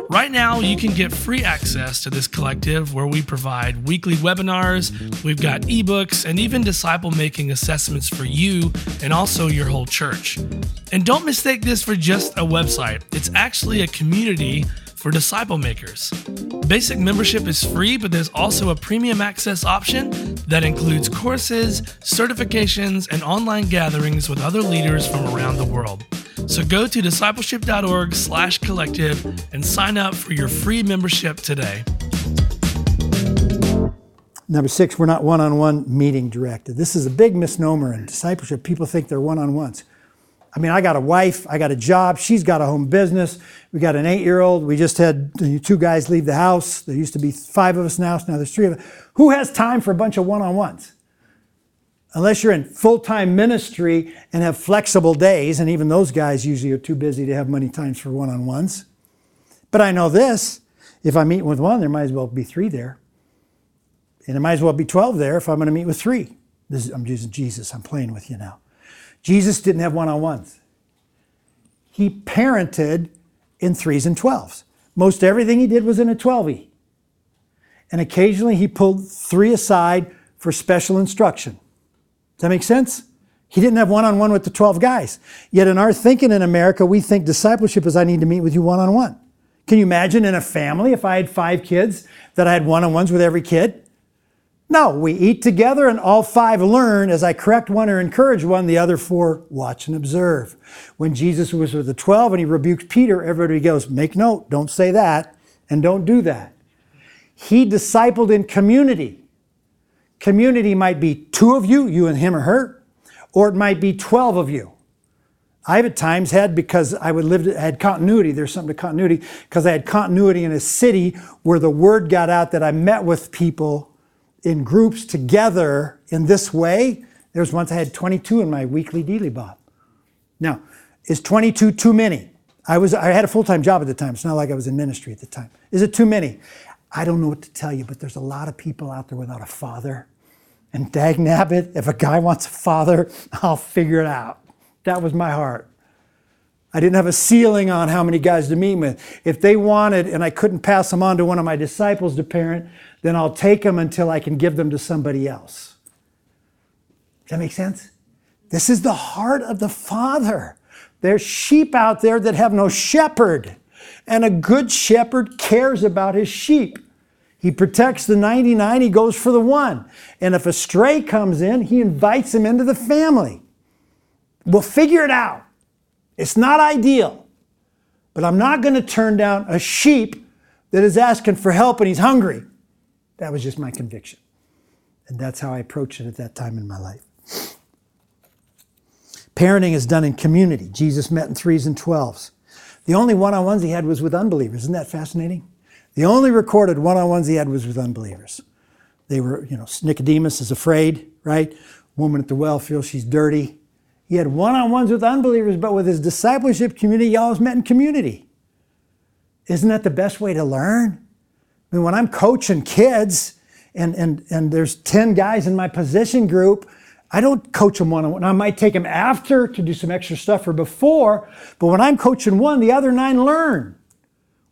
S1: Right now, you can get free access to this collective where we provide weekly webinars, we've got ebooks, and even disciple making assessments for you and also your whole church. And don't mistake this for just a website, it's actually a community for disciple makers. Basic membership is free, but there's also a premium access option that includes courses, certifications, and online gatherings with other leaders from around the world. So go to discipleship.org slash collective and sign up for your free membership today.
S2: Number six, we're not one on one meeting directed. This is a big misnomer in discipleship. People think they're one on ones. I mean, I got a wife, I got a job, she's got a home business. We got an eight year old. We just had two guys leave the house. There used to be five of us now, so now there's three of us. Who has time for a bunch of one on ones? Unless you're in full time ministry and have flexible days, and even those guys usually are too busy to have many times for one on ones. But I know this if I meet with one, there might as well be three there. And it might as well be 12 there if I'm going to meet with three. Is, I'm using Jesus, I'm playing with you now. Jesus didn't have one on ones. He parented in threes and twelves. Most everything he did was in a 12e. And occasionally he pulled three aside for special instruction. That make sense? He didn't have one on one with the 12 guys. Yet in our thinking in America, we think discipleship is I need to meet with you one on one. Can you imagine in a family if I had five kids that I had one on ones with every kid? No, we eat together and all five learn. As I correct one or encourage one, the other four watch and observe. When Jesus was with the 12 and he rebukes Peter, everybody goes, Make note, don't say that, and don't do that. He discipled in community. Community might be two of you, you and him or her, or it might be 12 of you. I've at times had, because I would live, had continuity, there's something to continuity, because I had continuity in a city where the word got out that I met with people in groups together in this way. There was once I had 22 in my weekly dealy bob. Now, is 22 too many? I was I had a full-time job at the time. It's not like I was in ministry at the time. Is it too many? I don't know what to tell you, but there's a lot of people out there without a father. And dag nabbit, if a guy wants a father, I'll figure it out. That was my heart. I didn't have a ceiling on how many guys to meet with. If they wanted and I couldn't pass them on to one of my disciples to parent, then I'll take them until I can give them to somebody else. Does that make sense? This is the heart of the Father. There's sheep out there that have no shepherd, and a good shepherd cares about his sheep. He protects the 99, he goes for the one. And if a stray comes in, he invites him into the family. We'll figure it out. It's not ideal, but I'm not going to turn down a sheep that is asking for help and he's hungry. That was just my conviction. And that's how I approached it at that time in my life. Parenting is done in community. Jesus met in threes and twelves. The only one on ones he had was with unbelievers. Isn't that fascinating? The only recorded one on ones he had was with unbelievers. They were, you know, Nicodemus is afraid, right? Woman at the well feels she's dirty. He had one on ones with unbelievers, but with his discipleship community, he always met in community. Isn't that the best way to learn? I mean, when I'm coaching kids and, and, and there's 10 guys in my position group, I don't coach them one on one. I might take them after to do some extra stuff or before, but when I'm coaching one, the other nine learn.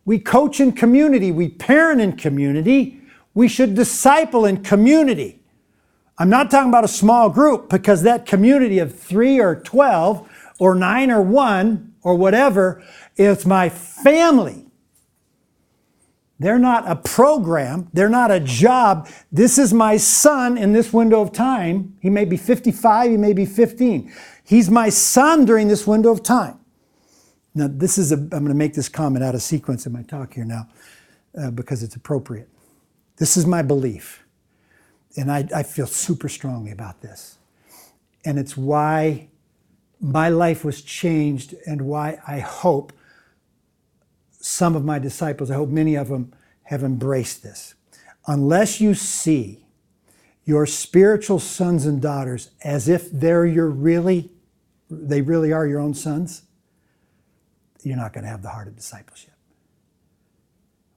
S2: We coach in community, we parent in community, we should disciple in community. I'm not talking about a small group because that community of three or 12 or nine or one or whatever is my family. They're not a program. They're not a job. This is my son in this window of time. He may be 55, he may be 15. He's my son during this window of time. Now, this is a, I'm going to make this comment out of sequence in my talk here now uh, because it's appropriate. This is my belief. And I, I feel super strongly about this. And it's why my life was changed and why I hope some of my disciples, I hope many of them have embraced this. Unless you see your spiritual sons and daughters as if they're your really, they really are your own sons, you're not going to have the heart of discipleship.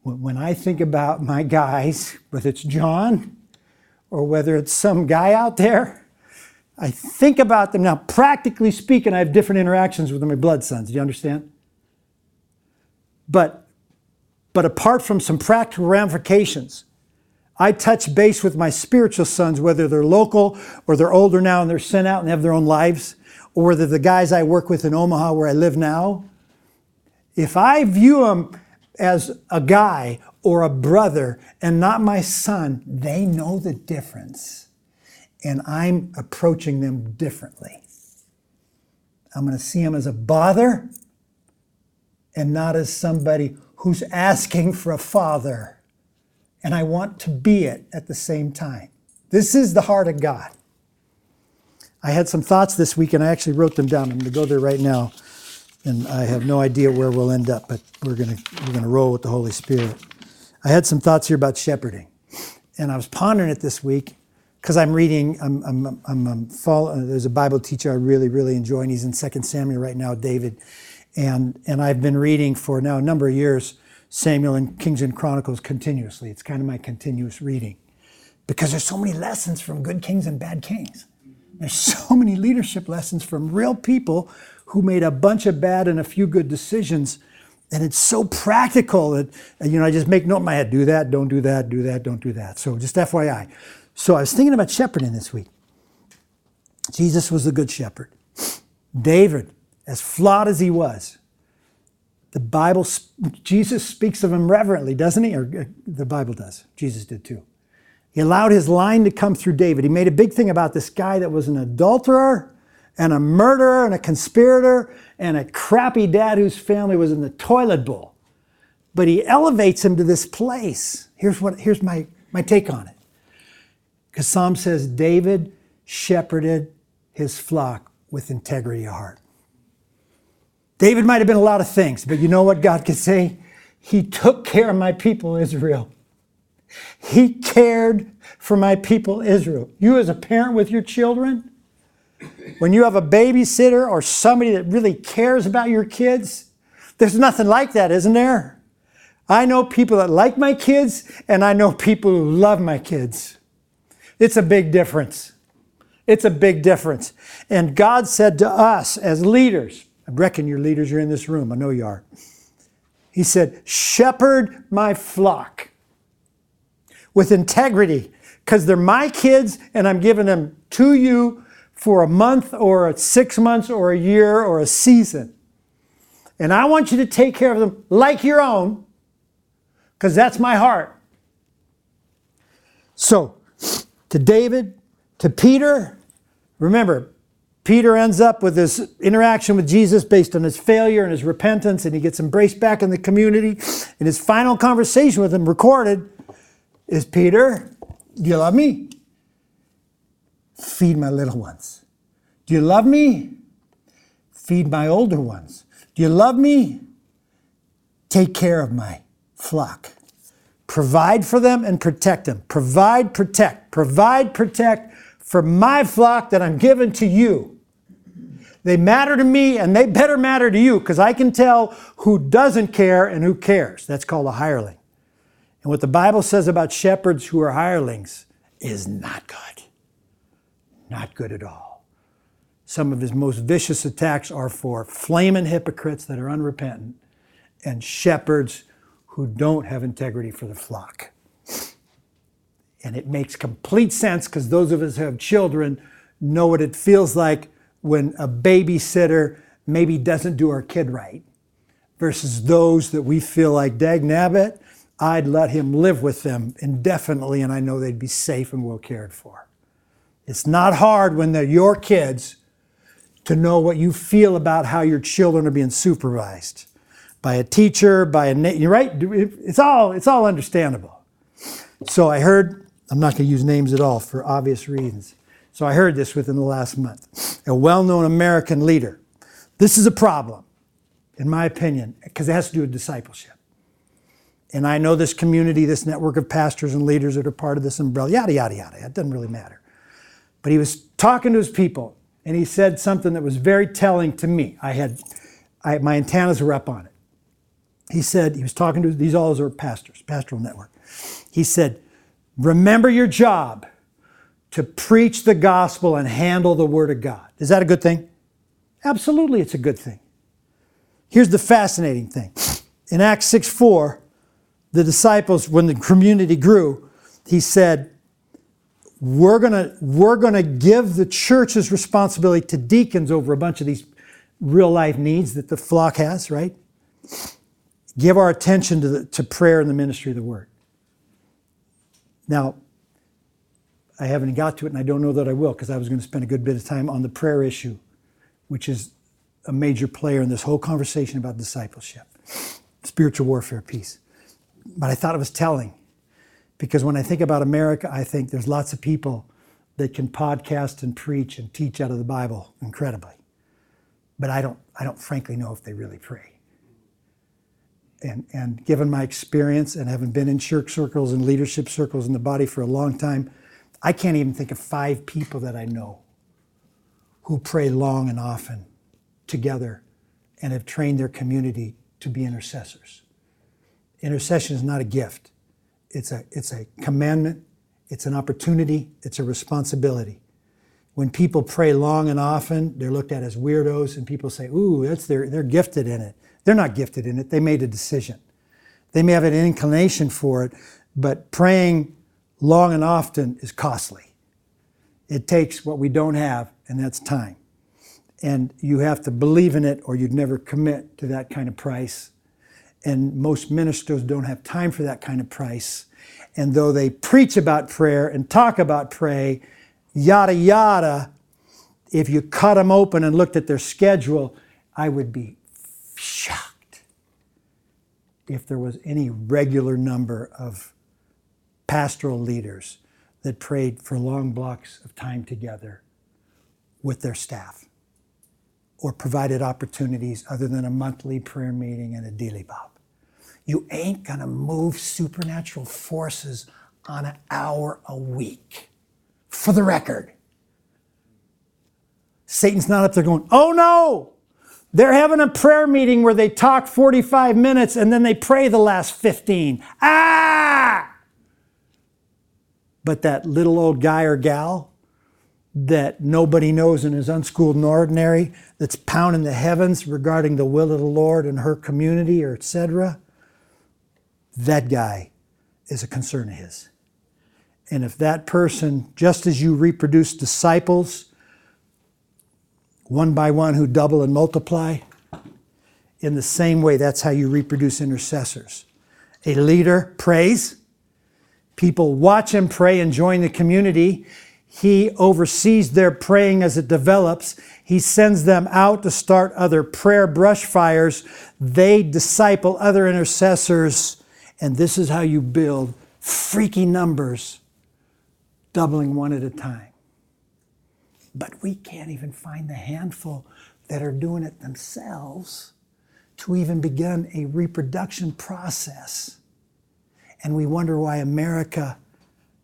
S2: When I think about my guys, whether it's John or whether it's some guy out there, I think about them. Now, practically speaking, I have different interactions with my blood sons. Do you understand? But, but apart from some practical ramifications, I touch base with my spiritual sons, whether they're local or they're older now and they're sent out and have their own lives, or whether the guys I work with in Omaha where I live now. If I view them as a guy or a brother and not my son, they know the difference. And I'm approaching them differently. I'm going to see them as a bother and not as somebody who's asking for a father. And I want to be it at the same time. This is the heart of God. I had some thoughts this week and I actually wrote them down. I'm going to go there right now. And I have no idea where we'll end up, but we're to, we're to roll with the Holy Spirit. I had some thoughts here about shepherding. And I was pondering it this week because I'm reading, I'm, I'm, I'm, I'm uh, there's a Bible teacher I really, really enjoy, and he's in 2 Samuel right now, David. And, and I've been reading for now a number of years Samuel and Kings and Chronicles continuously. It's kind of my continuous reading because there's so many lessons from good kings and bad kings. There's so many leadership lessons from real people who made a bunch of bad and a few good decisions. And it's so practical that, you know, I just make note in my head do that, don't do that, do that, don't do that. So just FYI. So I was thinking about shepherding this week. Jesus was the good shepherd. David as flawed as he was, the Bible, Jesus speaks of him reverently, doesn't he? Or uh, the Bible does. Jesus did too. He allowed his line to come through David. He made a big thing about this guy that was an adulterer and a murderer and a conspirator and a crappy dad whose family was in the toilet bowl. But he elevates him to this place. Here's, what, here's my, my take on it. Because Psalm says David shepherded his flock with integrity of heart. David might have been a lot of things, but you know what God could say? He took care of my people Israel. He cared for my people Israel. You, as a parent with your children, when you have a babysitter or somebody that really cares about your kids, there's nothing like that, isn't there? I know people that like my kids, and I know people who love my kids. It's a big difference. It's a big difference. And God said to us as leaders, I reckon your leaders are in this room. I know you are. He said, Shepherd my flock with integrity, because they're my kids and I'm giving them to you for a month or six months or a year or a season. And I want you to take care of them like your own, because that's my heart. So, to David, to Peter, remember, Peter ends up with this interaction with Jesus based on his failure and his repentance, and he gets embraced back in the community. And his final conversation with him, recorded, is Peter, do you love me? Feed my little ones. Do you love me? Feed my older ones. Do you love me? Take care of my flock. Provide for them and protect them. Provide, protect. Provide, protect for my flock that I'm given to you. They matter to me and they better matter to you because I can tell who doesn't care and who cares. That's called a hireling. And what the Bible says about shepherds who are hirelings is not good. Not good at all. Some of his most vicious attacks are for flaming hypocrites that are unrepentant and shepherds who don't have integrity for the flock. And it makes complete sense because those of us who have children know what it feels like when a babysitter maybe doesn't do our kid right versus those that we feel like, dag nabbit, I'd let him live with them indefinitely and I know they'd be safe and well cared for. It's not hard when they're your kids to know what you feel about how your children are being supervised by a teacher, by a you're right. It's all it's all understandable. So I heard. I'm not going to use names at all for obvious reasons. So I heard this within the last month. A well-known American leader. This is a problem, in my opinion, because it has to do with discipleship. And I know this community, this network of pastors and leaders that are part of this umbrella, yada, yada, yada. It doesn't really matter. But he was talking to his people, and he said something that was very telling to me. I had, I, my antennas were up on it. He said, he was talking to, these all are pastors, pastoral network. He said, remember your job to preach the gospel and handle the word of God. Is that a good thing? Absolutely, it's a good thing. Here's the fascinating thing. In Acts 6 4, the disciples, when the community grew, he said, we're gonna, we're gonna give the church's responsibility to deacons over a bunch of these real life needs that the flock has, right? Give our attention to, the, to prayer and the ministry of the word. Now, I haven't got to it, and I don't know that I will, because I was going to spend a good bit of time on the prayer issue, which is a major player in this whole conversation about discipleship, spiritual warfare piece. But I thought it was telling because when I think about America, I think there's lots of people that can podcast and preach and teach out of the Bible incredibly. But I don't, I don't frankly know if they really pray. And, and given my experience and having been in church circles and leadership circles in the body for a long time, I can't even think of five people that I know who pray long and often together and have trained their community to be intercessors. Intercession is not a gift. It's a, it's a commandment, it's an opportunity, it's a responsibility. When people pray long and often, they're looked at as weirdos, and people say, Ooh, that's their, they're gifted in it. They're not gifted in it, they made a decision. They may have an inclination for it, but praying long and often is costly. It takes what we don't have, and that's time. And you have to believe in it, or you'd never commit to that kind of price and most ministers don't have time for that kind of price. And though they preach about prayer and talk about pray, yada yada, if you cut them open and looked at their schedule, I would be shocked if there was any regular number of pastoral leaders that prayed for long blocks of time together with their staff or provided opportunities other than a monthly prayer meeting and a dealy bob. You ain't going to move supernatural forces on an hour a week. For the record, Satan's not up there going, oh no, they're having a prayer meeting where they talk 45 minutes and then they pray the last 15. Ah! But that little old guy or gal that nobody knows and is unschooled and ordinary, that's pounding the heavens regarding the will of the Lord and her community or etc that guy is a concern of his. And if that person, just as you reproduce disciples, one by one who double and multiply, in the same way, that's how you reproduce intercessors. A leader prays, people watch him pray and join the community. He oversees their praying as it develops. He sends them out to start other prayer brush fires. They disciple other intercessors and this is how you build freaky numbers, doubling one at a time. But we can't even find the handful that are doing it themselves to even begin a reproduction process. And we wonder why America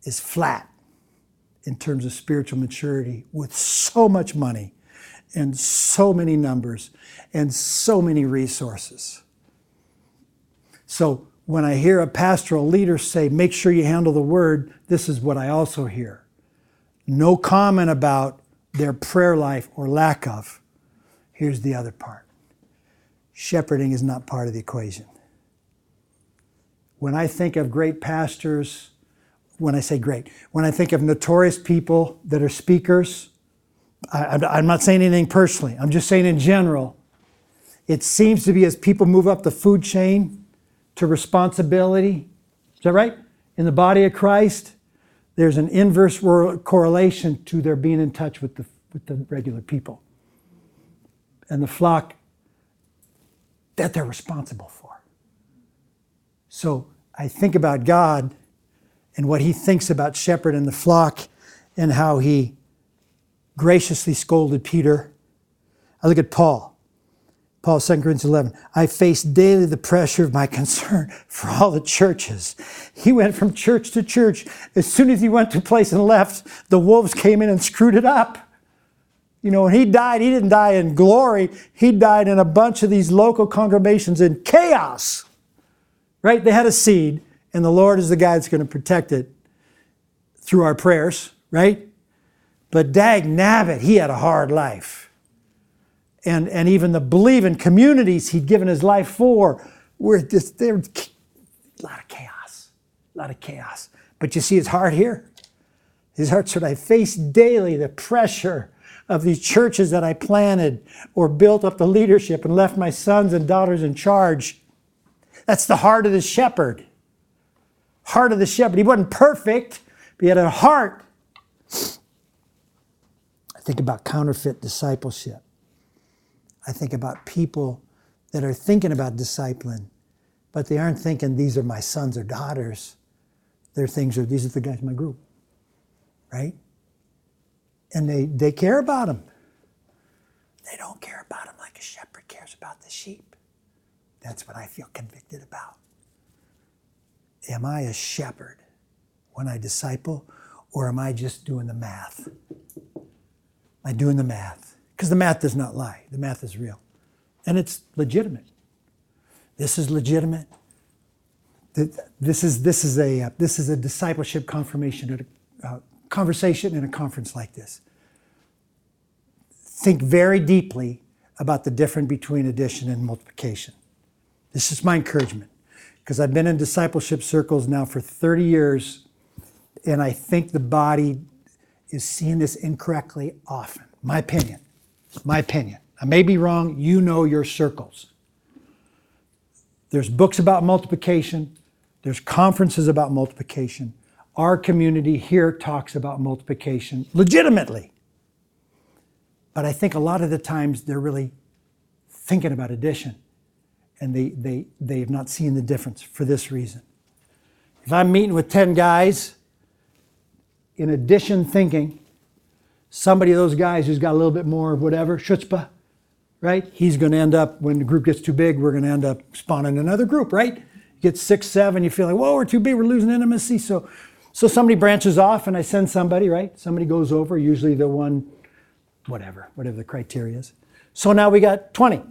S2: is flat in terms of spiritual maturity with so much money and so many numbers and so many resources. So when I hear a pastoral leader say, make sure you handle the word, this is what I also hear. No comment about their prayer life or lack of. Here's the other part shepherding is not part of the equation. When I think of great pastors, when I say great, when I think of notorious people that are speakers, I, am not saying anything personally, I'm just saying in general, it seems to be as people move up the food chain to responsibility, is that right? In the body of Christ, there's an inverse correlation to their being in touch with the, with the regular people and the flock that they're responsible for. So I think about God and what he thinks about shepherd and the flock and how he graciously scolded Peter. I look at Paul. Paul, 2 Corinthians 11, I face daily the pressure of my concern for all the churches. He went from church to church. As soon as he went to place and left, the wolves came in and screwed it up. You know, when he died, he didn't die in glory. He died in a bunch of these local congregations in chaos. Right? They had a seed, and the Lord is the guy that's going to protect it through our prayers, right? But dag nabbit, he had a hard life. And, and even the believing communities he'd given his life for were just, there a lot of chaos, a lot of chaos. But you see his heart here? His heart said, I face daily the pressure of these churches that I planted or built up the leadership and left my sons and daughters in charge. That's the heart of the shepherd. Heart of the shepherd. He wasn't perfect, but he had a heart. I think about counterfeit discipleship. I think about people that are thinking about discipling, but they aren't thinking these are my sons or daughters. Their things are these are the guys in my group, right? and they, they care about them. They don't care about them like a shepherd cares about the sheep. That's what I feel convicted about. Am I a shepherd when I disciple, or am I just doing the math? Am I doing the math? Because the math does not lie, the math is real. And it's legitimate. This is legitimate. This is, this is, a, this is a discipleship confirmation a, uh, conversation in a conference like this. Think very deeply about the difference between addition and multiplication. This is my encouragement because I've been in discipleship circles now for 30 years, and I think the body is seeing this incorrectly often. My opinion. My opinion. I may be wrong. You know your circles. There's books about multiplication, there's conferences about multiplication. Our community here talks about multiplication legitimately. But I think a lot of the times they're really thinking about addition and they, they, they have not seen the difference for this reason. If I'm meeting with 10 guys in addition thinking, somebody of those guys who's got a little bit more of whatever, chutzpah, right? He's going to end up, when the group gets too big, we're going to end up spawning another group, right? You get six, seven, you feel like, whoa, we're too big, we're losing intimacy. So so somebody branches off and I send somebody, right? Somebody goes over, usually the one, whatever, whatever the criteria is. So now we got 20.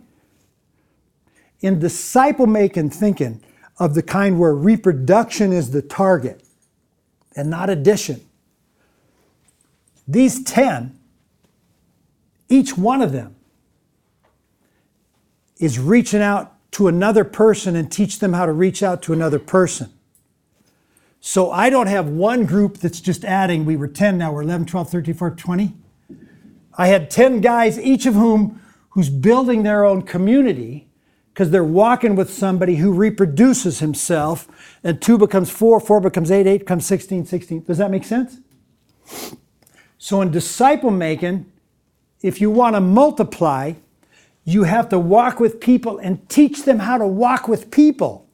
S2: In disciple making thinking of the kind where reproduction is the target and not addition, these 10, each one of them is reaching out to another person and teach them how to reach out to another person. So I don't have one group that's just adding. We were 10, now we're 11, 12, 13, 14, 20. I had 10 guys, each of whom who's building their own community because they're walking with somebody who reproduces himself, and two becomes four, four becomes eight, eight becomes 16, 16. Does that make sense? So in disciple making, if you want to multiply, you have to walk with people and teach them how to walk with people.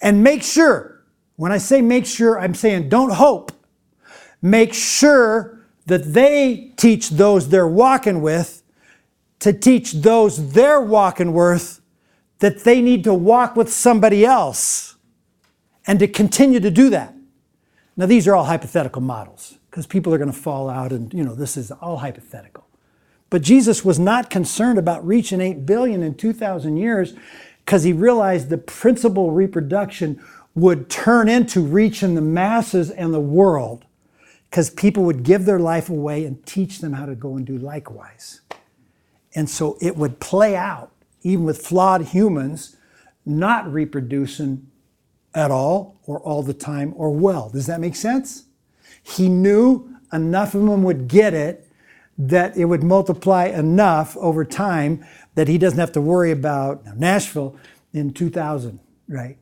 S2: And make sure when I say make sure, I'm saying don't hope. Make sure that they teach those they're walking with to teach those they're walking with that they need to walk with somebody else and to continue to do that. Now, these are all hypothetical models because people are going to fall out and, you know, this is all hypothetical. But Jesus was not concerned about reaching 8 billion in 2,000 years because he realized the principal reproduction would turn into reaching the masses and the world because people would give their life away and teach them how to go and do likewise. And so it would play out, even with flawed humans not reproducing at all or all the time or well. Does that make sense? He knew enough of them would get it that it would multiply enough over time that he doesn't have to worry about Nashville in 2000, right?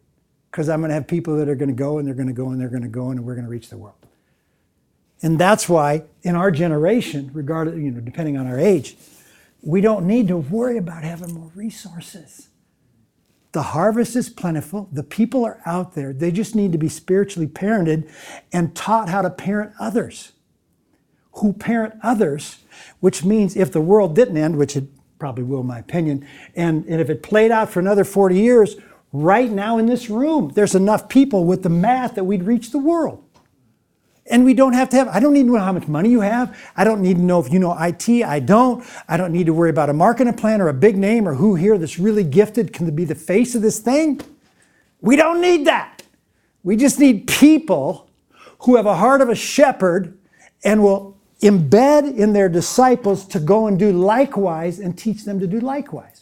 S2: Because I'm going to have people that are going to go and they're going to go and they're going to go and we're going to reach the world. And that's why in our generation, regardless, you know, depending on our age, we don't need to worry about having more resources. The harvest is plentiful. The people are out there. They just need to be spiritually parented and taught how to parent others. Who parent others, which means if the world didn't end, which it probably will, in my opinion, and, and if it played out for another 40 years, right now in this room, there's enough people with the math that we'd reach the world. And we don't have to have, I don't need to know how much money you have. I don't need to know if you know IT. I don't. I don't need to worry about a marketing plan or a big name or who here that's really gifted can be the face of this thing. We don't need that. We just need people who have a heart of a shepherd and will embed in their disciples to go and do likewise and teach them to do likewise.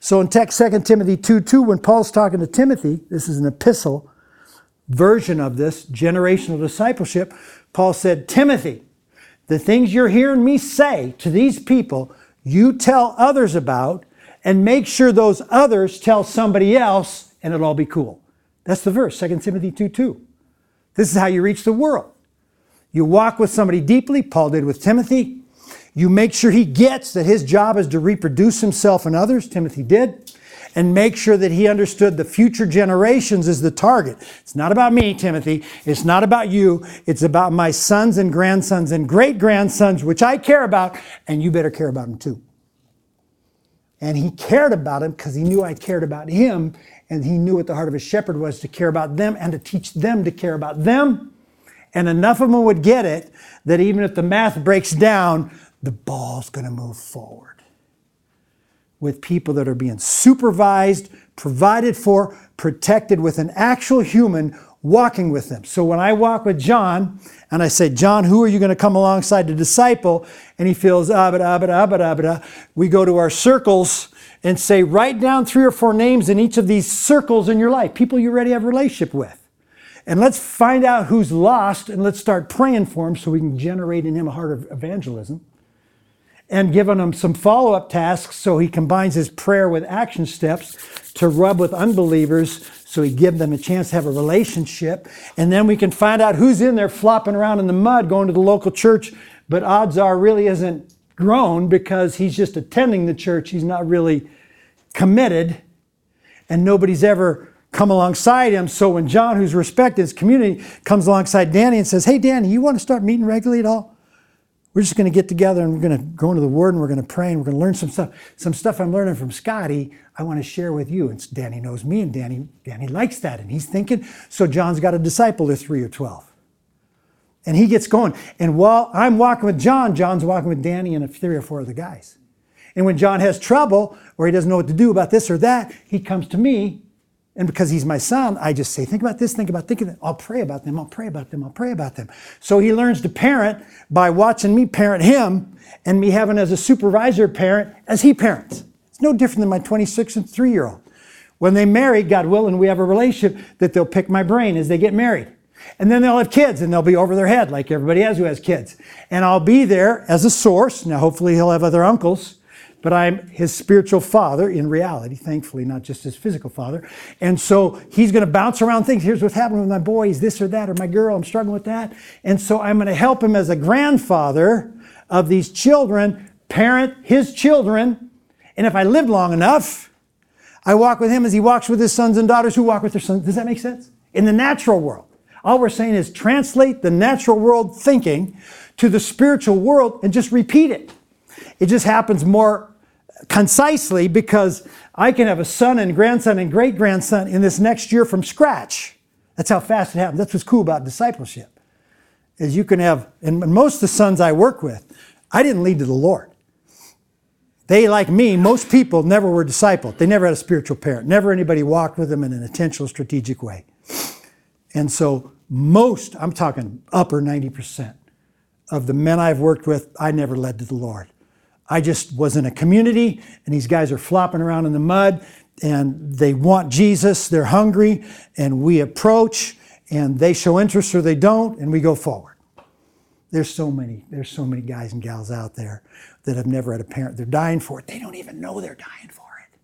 S2: So in text 2 Timothy 2 2, when Paul's talking to Timothy, this is an epistle version of this generational discipleship, Paul said, Timothy, the things you're hearing me say to these people, you tell others about, and make sure those others tell somebody else, and it'll all be cool. That's the verse, 2 Timothy 2 2. This is how you reach the world. You walk with somebody deeply, Paul did with Timothy. You make sure he gets that his job is to reproduce himself and others, Timothy did and make sure that he understood the future generations is the target. It's not about me, Timothy. It's not about you. It's about my sons and grandsons and great grandsons, which I care about, and you better care about them too. And he cared about them because he knew I cared about him, and he knew what the heart of a shepherd was to care about them and to teach them to care about them. And enough of them would get it that even if the math breaks down, the ball's going to move forward with people that are being supervised, provided for, protected with an actual human walking with them. So when I walk with John and I say, John, who are you going to come alongside to disciple? And he feels, ah, abada, abada, abada, abada. We go to our circles and say, write down three or four names in each of these circles in your life, people you already have a relationship with. And let's find out who's lost and let's start praying for him so we can generate in him a heart of evangelism and given him some follow up tasks so he combines his prayer with action steps to rub with unbelievers so he give them a chance to have a relationship. And then we can find out who's in there flopping around in the mud going to the local church, but odds are really isn't grown because he's just attending the church. He's not really committed, and nobody's ever come alongside him. So when John, who's respected his community, comes alongside Danny and says, Hey, Danny, you want to start meeting regularly at all? We're just going to get together and we're going to go into the Word and we're going to pray and we're going to learn some stuff. Some stuff I'm learning from Scotty, I want to share with you. And Danny knows me, and Danny, Danny likes that. And he's thinking, so John's got a disciple of three or 12. And he gets going. And while I'm walking with John, John's walking with Danny and three or four of the guys. And when John has trouble or he doesn't know what to do about this or that, he comes to me and because he's my son, I just say, think about this, think about thinking. I'll pray about them, I'll pray about them, I'll pray about them. So he learns to parent by watching me parent him and me having as a supervisor parent as he parents. It's no different than my 26 and 3 year old. When they marry, God willing, we have a relationship that they'll pick my brain as they get married. And then they'll have kids and they'll be over their head like everybody else who has kids. And I'll be there as a source. Now, hopefully, he'll have other uncles but I'm his spiritual father in reality, thankfully, not just his physical father. And so he's going to bounce around things. Here's what's happening with my boys, this or that, or my girl, I'm struggling with that. And so I'm going to help him as a grandfather of these children, parent his children. And if I live long enough, I walk with him as he walks with his sons and daughters who walk with their sons. Does that make sense? In the natural world. All we're saying is translate the natural world thinking to the spiritual world and just repeat it. It just happens more concisely because I can have a son and grandson and great grandson in this next year from scratch. That's how fast it happens. That's what's cool about discipleship. Is you can have, and most of the sons I work with, I didn't lead to the Lord. They, like me, most people never were discipled. They never had a spiritual parent. Never anybody walked with them in an intentional, strategic way. And so, most, I'm talking upper 90% of the men I've worked with, I never led to the Lord. I just was in a community, and these guys are flopping around in the mud, and they want Jesus, they're hungry, and we approach, and they show interest or they don't, and we go forward. There's so many, there's so many guys and gals out there that have never had a parent. They're dying for it. They don't even know they're dying for it.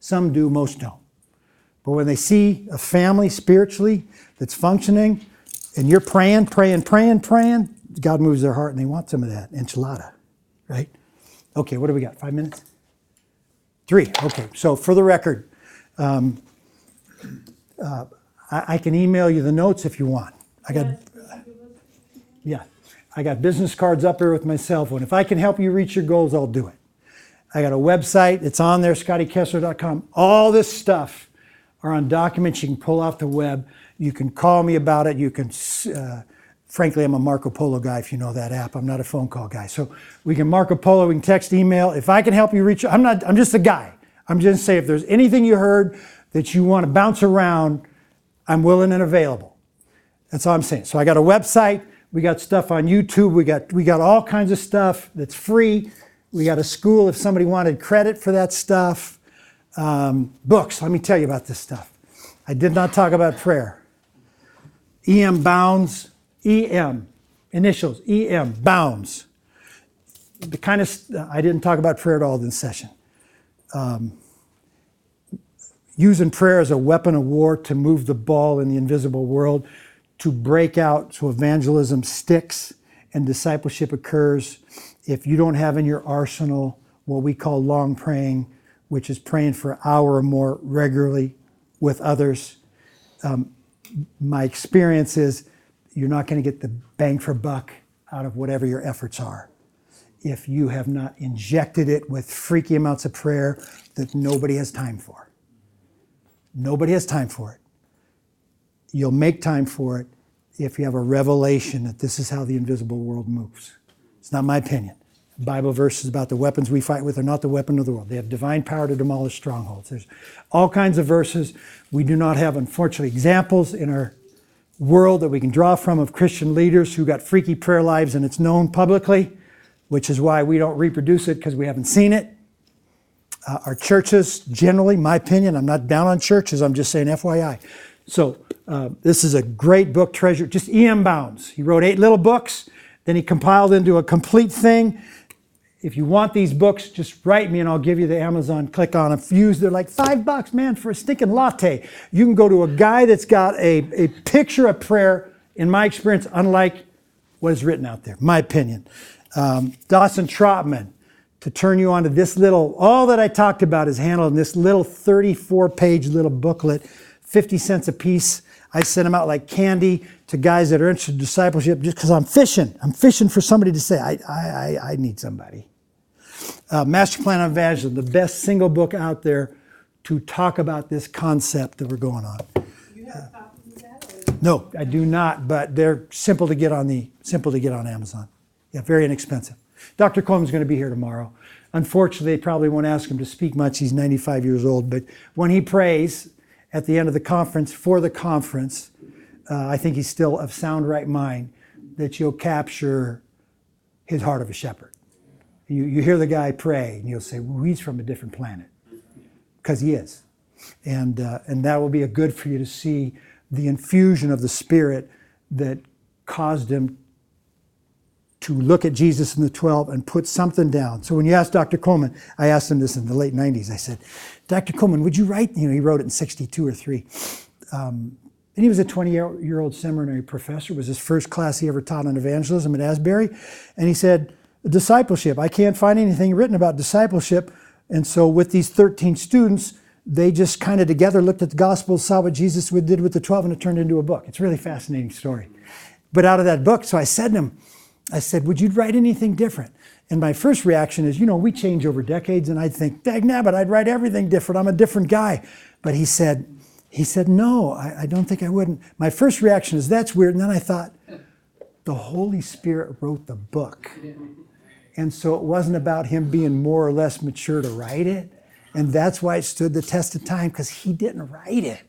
S2: Some do, most don't. But when they see a family spiritually that's functioning, and you're praying, praying, praying, praying, God moves their heart and they want some of that enchilada, right? Okay, what do we got? Five minutes? Three. Okay, so for the record, um, uh, I, I, can email you the notes if you want. I got, yeah, I got business cards up here with my cell phone. If I can help you reach your goals, I'll do it. I got a website. It's on there, scottykessler.com. All this stuff are on documents you can pull off the web. You can call me about it. You can, uh, frankly, I'm a Marco Polo guy if you know that app. I'm not a phone call guy. So we can Marco Polo, we can text, email. If I can help you reach, I'm not, I'm just a guy. I'm just saying if there's anything you heard that you want to bounce around, I'm willing and available. That's all I'm saying. So I got a website. We got stuff on YouTube. We got, we got all kinds of stuff that's free. We got a school if somebody wanted credit for that stuff. Um, books, let me tell you about this stuff. I did not talk about prayer. EM Bounds, EM, initials, EM, Bounds. The kind of, I didn't talk about prayer at all in this session. Um, using prayer as a weapon of war to move the ball in the invisible world, to break out so evangelism sticks and discipleship occurs. If you don't have in your arsenal what we call long praying, which is praying for an hour or more regularly with others, um, my experience is you're not going to get the bang for buck out of whatever your efforts are if you have not injected it with freaky amounts of prayer that nobody has time for. Nobody has time for it. You'll make time for it if you have a revelation that this is how the invisible world moves. It's not my opinion. Bible verses about the weapons we fight with are not the weapon of the world. They have divine power to demolish strongholds. There's all kinds of verses. We do not have, unfortunately, examples in our world that we can draw from of Christian leaders who got freaky prayer lives and it's known publicly, which is why we don't reproduce it because we haven't seen it. Uh, our churches, generally, my opinion, I'm not down on churches, I'm just saying FYI. So, uh, this is a great book, treasure. Just E.M. Bounds. He wrote eight little books, then he compiled into a complete thing if you want these books, just write me and I'll give you the Amazon click on them. Views, they're like five bucks, man, for a stinking latte. You can go to a guy that's got a, a picture of prayer, in my experience, unlike what is written out there, my opinion. Um, Dawson Trotman, to turn you on to this little, all that I talked about is handled in this little 34 page little booklet, 50 cents a piece. I send them out like candy to guys that are interested in discipleship just because I'm fishing. I'm fishing for somebody to say, I, I, I need somebody uh, Master Plan on Evangelism, the best single book out there to talk about this concept that we're going on. No, I do not, but they're simple to get on the simple to get on Amazon. Yeah, very inexpensive. Dr. Coleman's going to be here tomorrow. Unfortunately, they probably won't ask him to speak much. He's 95 years old, but when he prays at the end of the conference for the conference, uh, I think he's still of sound right mind that you'll capture his heart of a shepherd. You, you hear the guy pray, and you'll say, well, he's from a different planet. Because he is. And, uh, and that will be a good for you to see the infusion of the Spirit that caused him to look at Jesus and the 12 and put something down. So when you ask Dr. Coleman, I asked him this in the late 90s. I said, Dr. Coleman, would you write? You know, he wrote it in 62 or 3. Um, and he was a 20 year old seminary professor. It was his first class he ever taught on evangelism at Asbury. And he said, discipleship. I can't find anything written about discipleship. And so, with these 13 students, they just kind of together looked at the Gospels, saw what Jesus did with the 12, and it turned into a book. It's a really fascinating story. But out of that book, so I said to him, I said, Would you write anything different? And my first reaction is, you know, we change over decades, and I'd think, dag nabbit, I'd write everything different. I'm a different guy. But he said, he said, no, I, I don't think I wouldn't. My first reaction is, that's weird. And then I thought, the Holy Spirit wrote the book And so it wasn't about him being more or less mature to write it. And that's why it stood the test of time, because he didn't write it.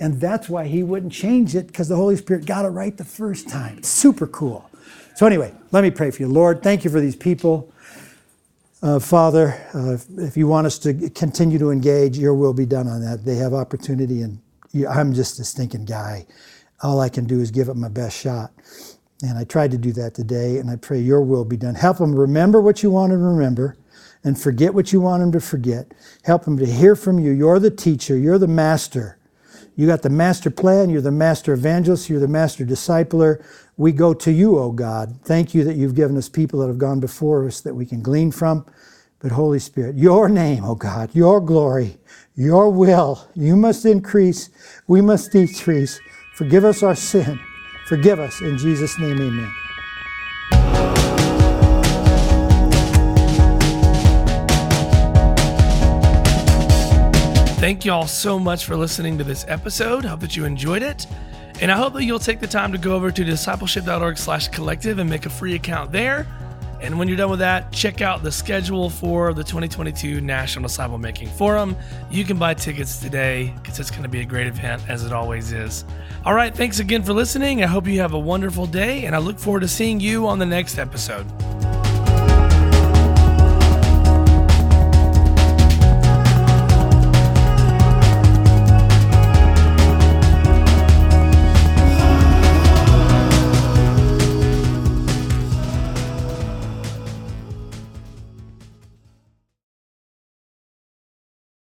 S2: And that's why he wouldn't change it, because the Holy Spirit got it right the first time. Super cool. So, anyway, let me pray for you. Lord, thank you for these people. Uh, Father, uh, if you want us to continue to engage, your will be done on that. They have opportunity, and I'm just a stinking guy. All I can do is give it my best shot. And I tried to do that today, and I pray your will be done. Help them remember what you want them to remember and forget what you want them to forget. Help them to hear from you. You're the teacher, you're the master. You got the master plan, you're the master evangelist, you're the master discipler. We go to you, O oh God. Thank you that you've given us people that have gone before us that we can glean from. But Holy Spirit, your name, O oh God, your glory, your will, you must increase, we must decrease. Forgive us our sin. Forgive us. In Jesus' name, amen.
S1: Thank you all so much for listening to this episode. Hope that you enjoyed it. And I hope that you'll take the time to go over to discipleship.org slash collective and make a free account there. And when you're done with that, check out the schedule for the 2022 National Disciple Making Forum. You can buy tickets today because it's going to be a great event, as it always is. All right, thanks again for listening. I hope you have a wonderful day, and I look forward to seeing you on the next episode.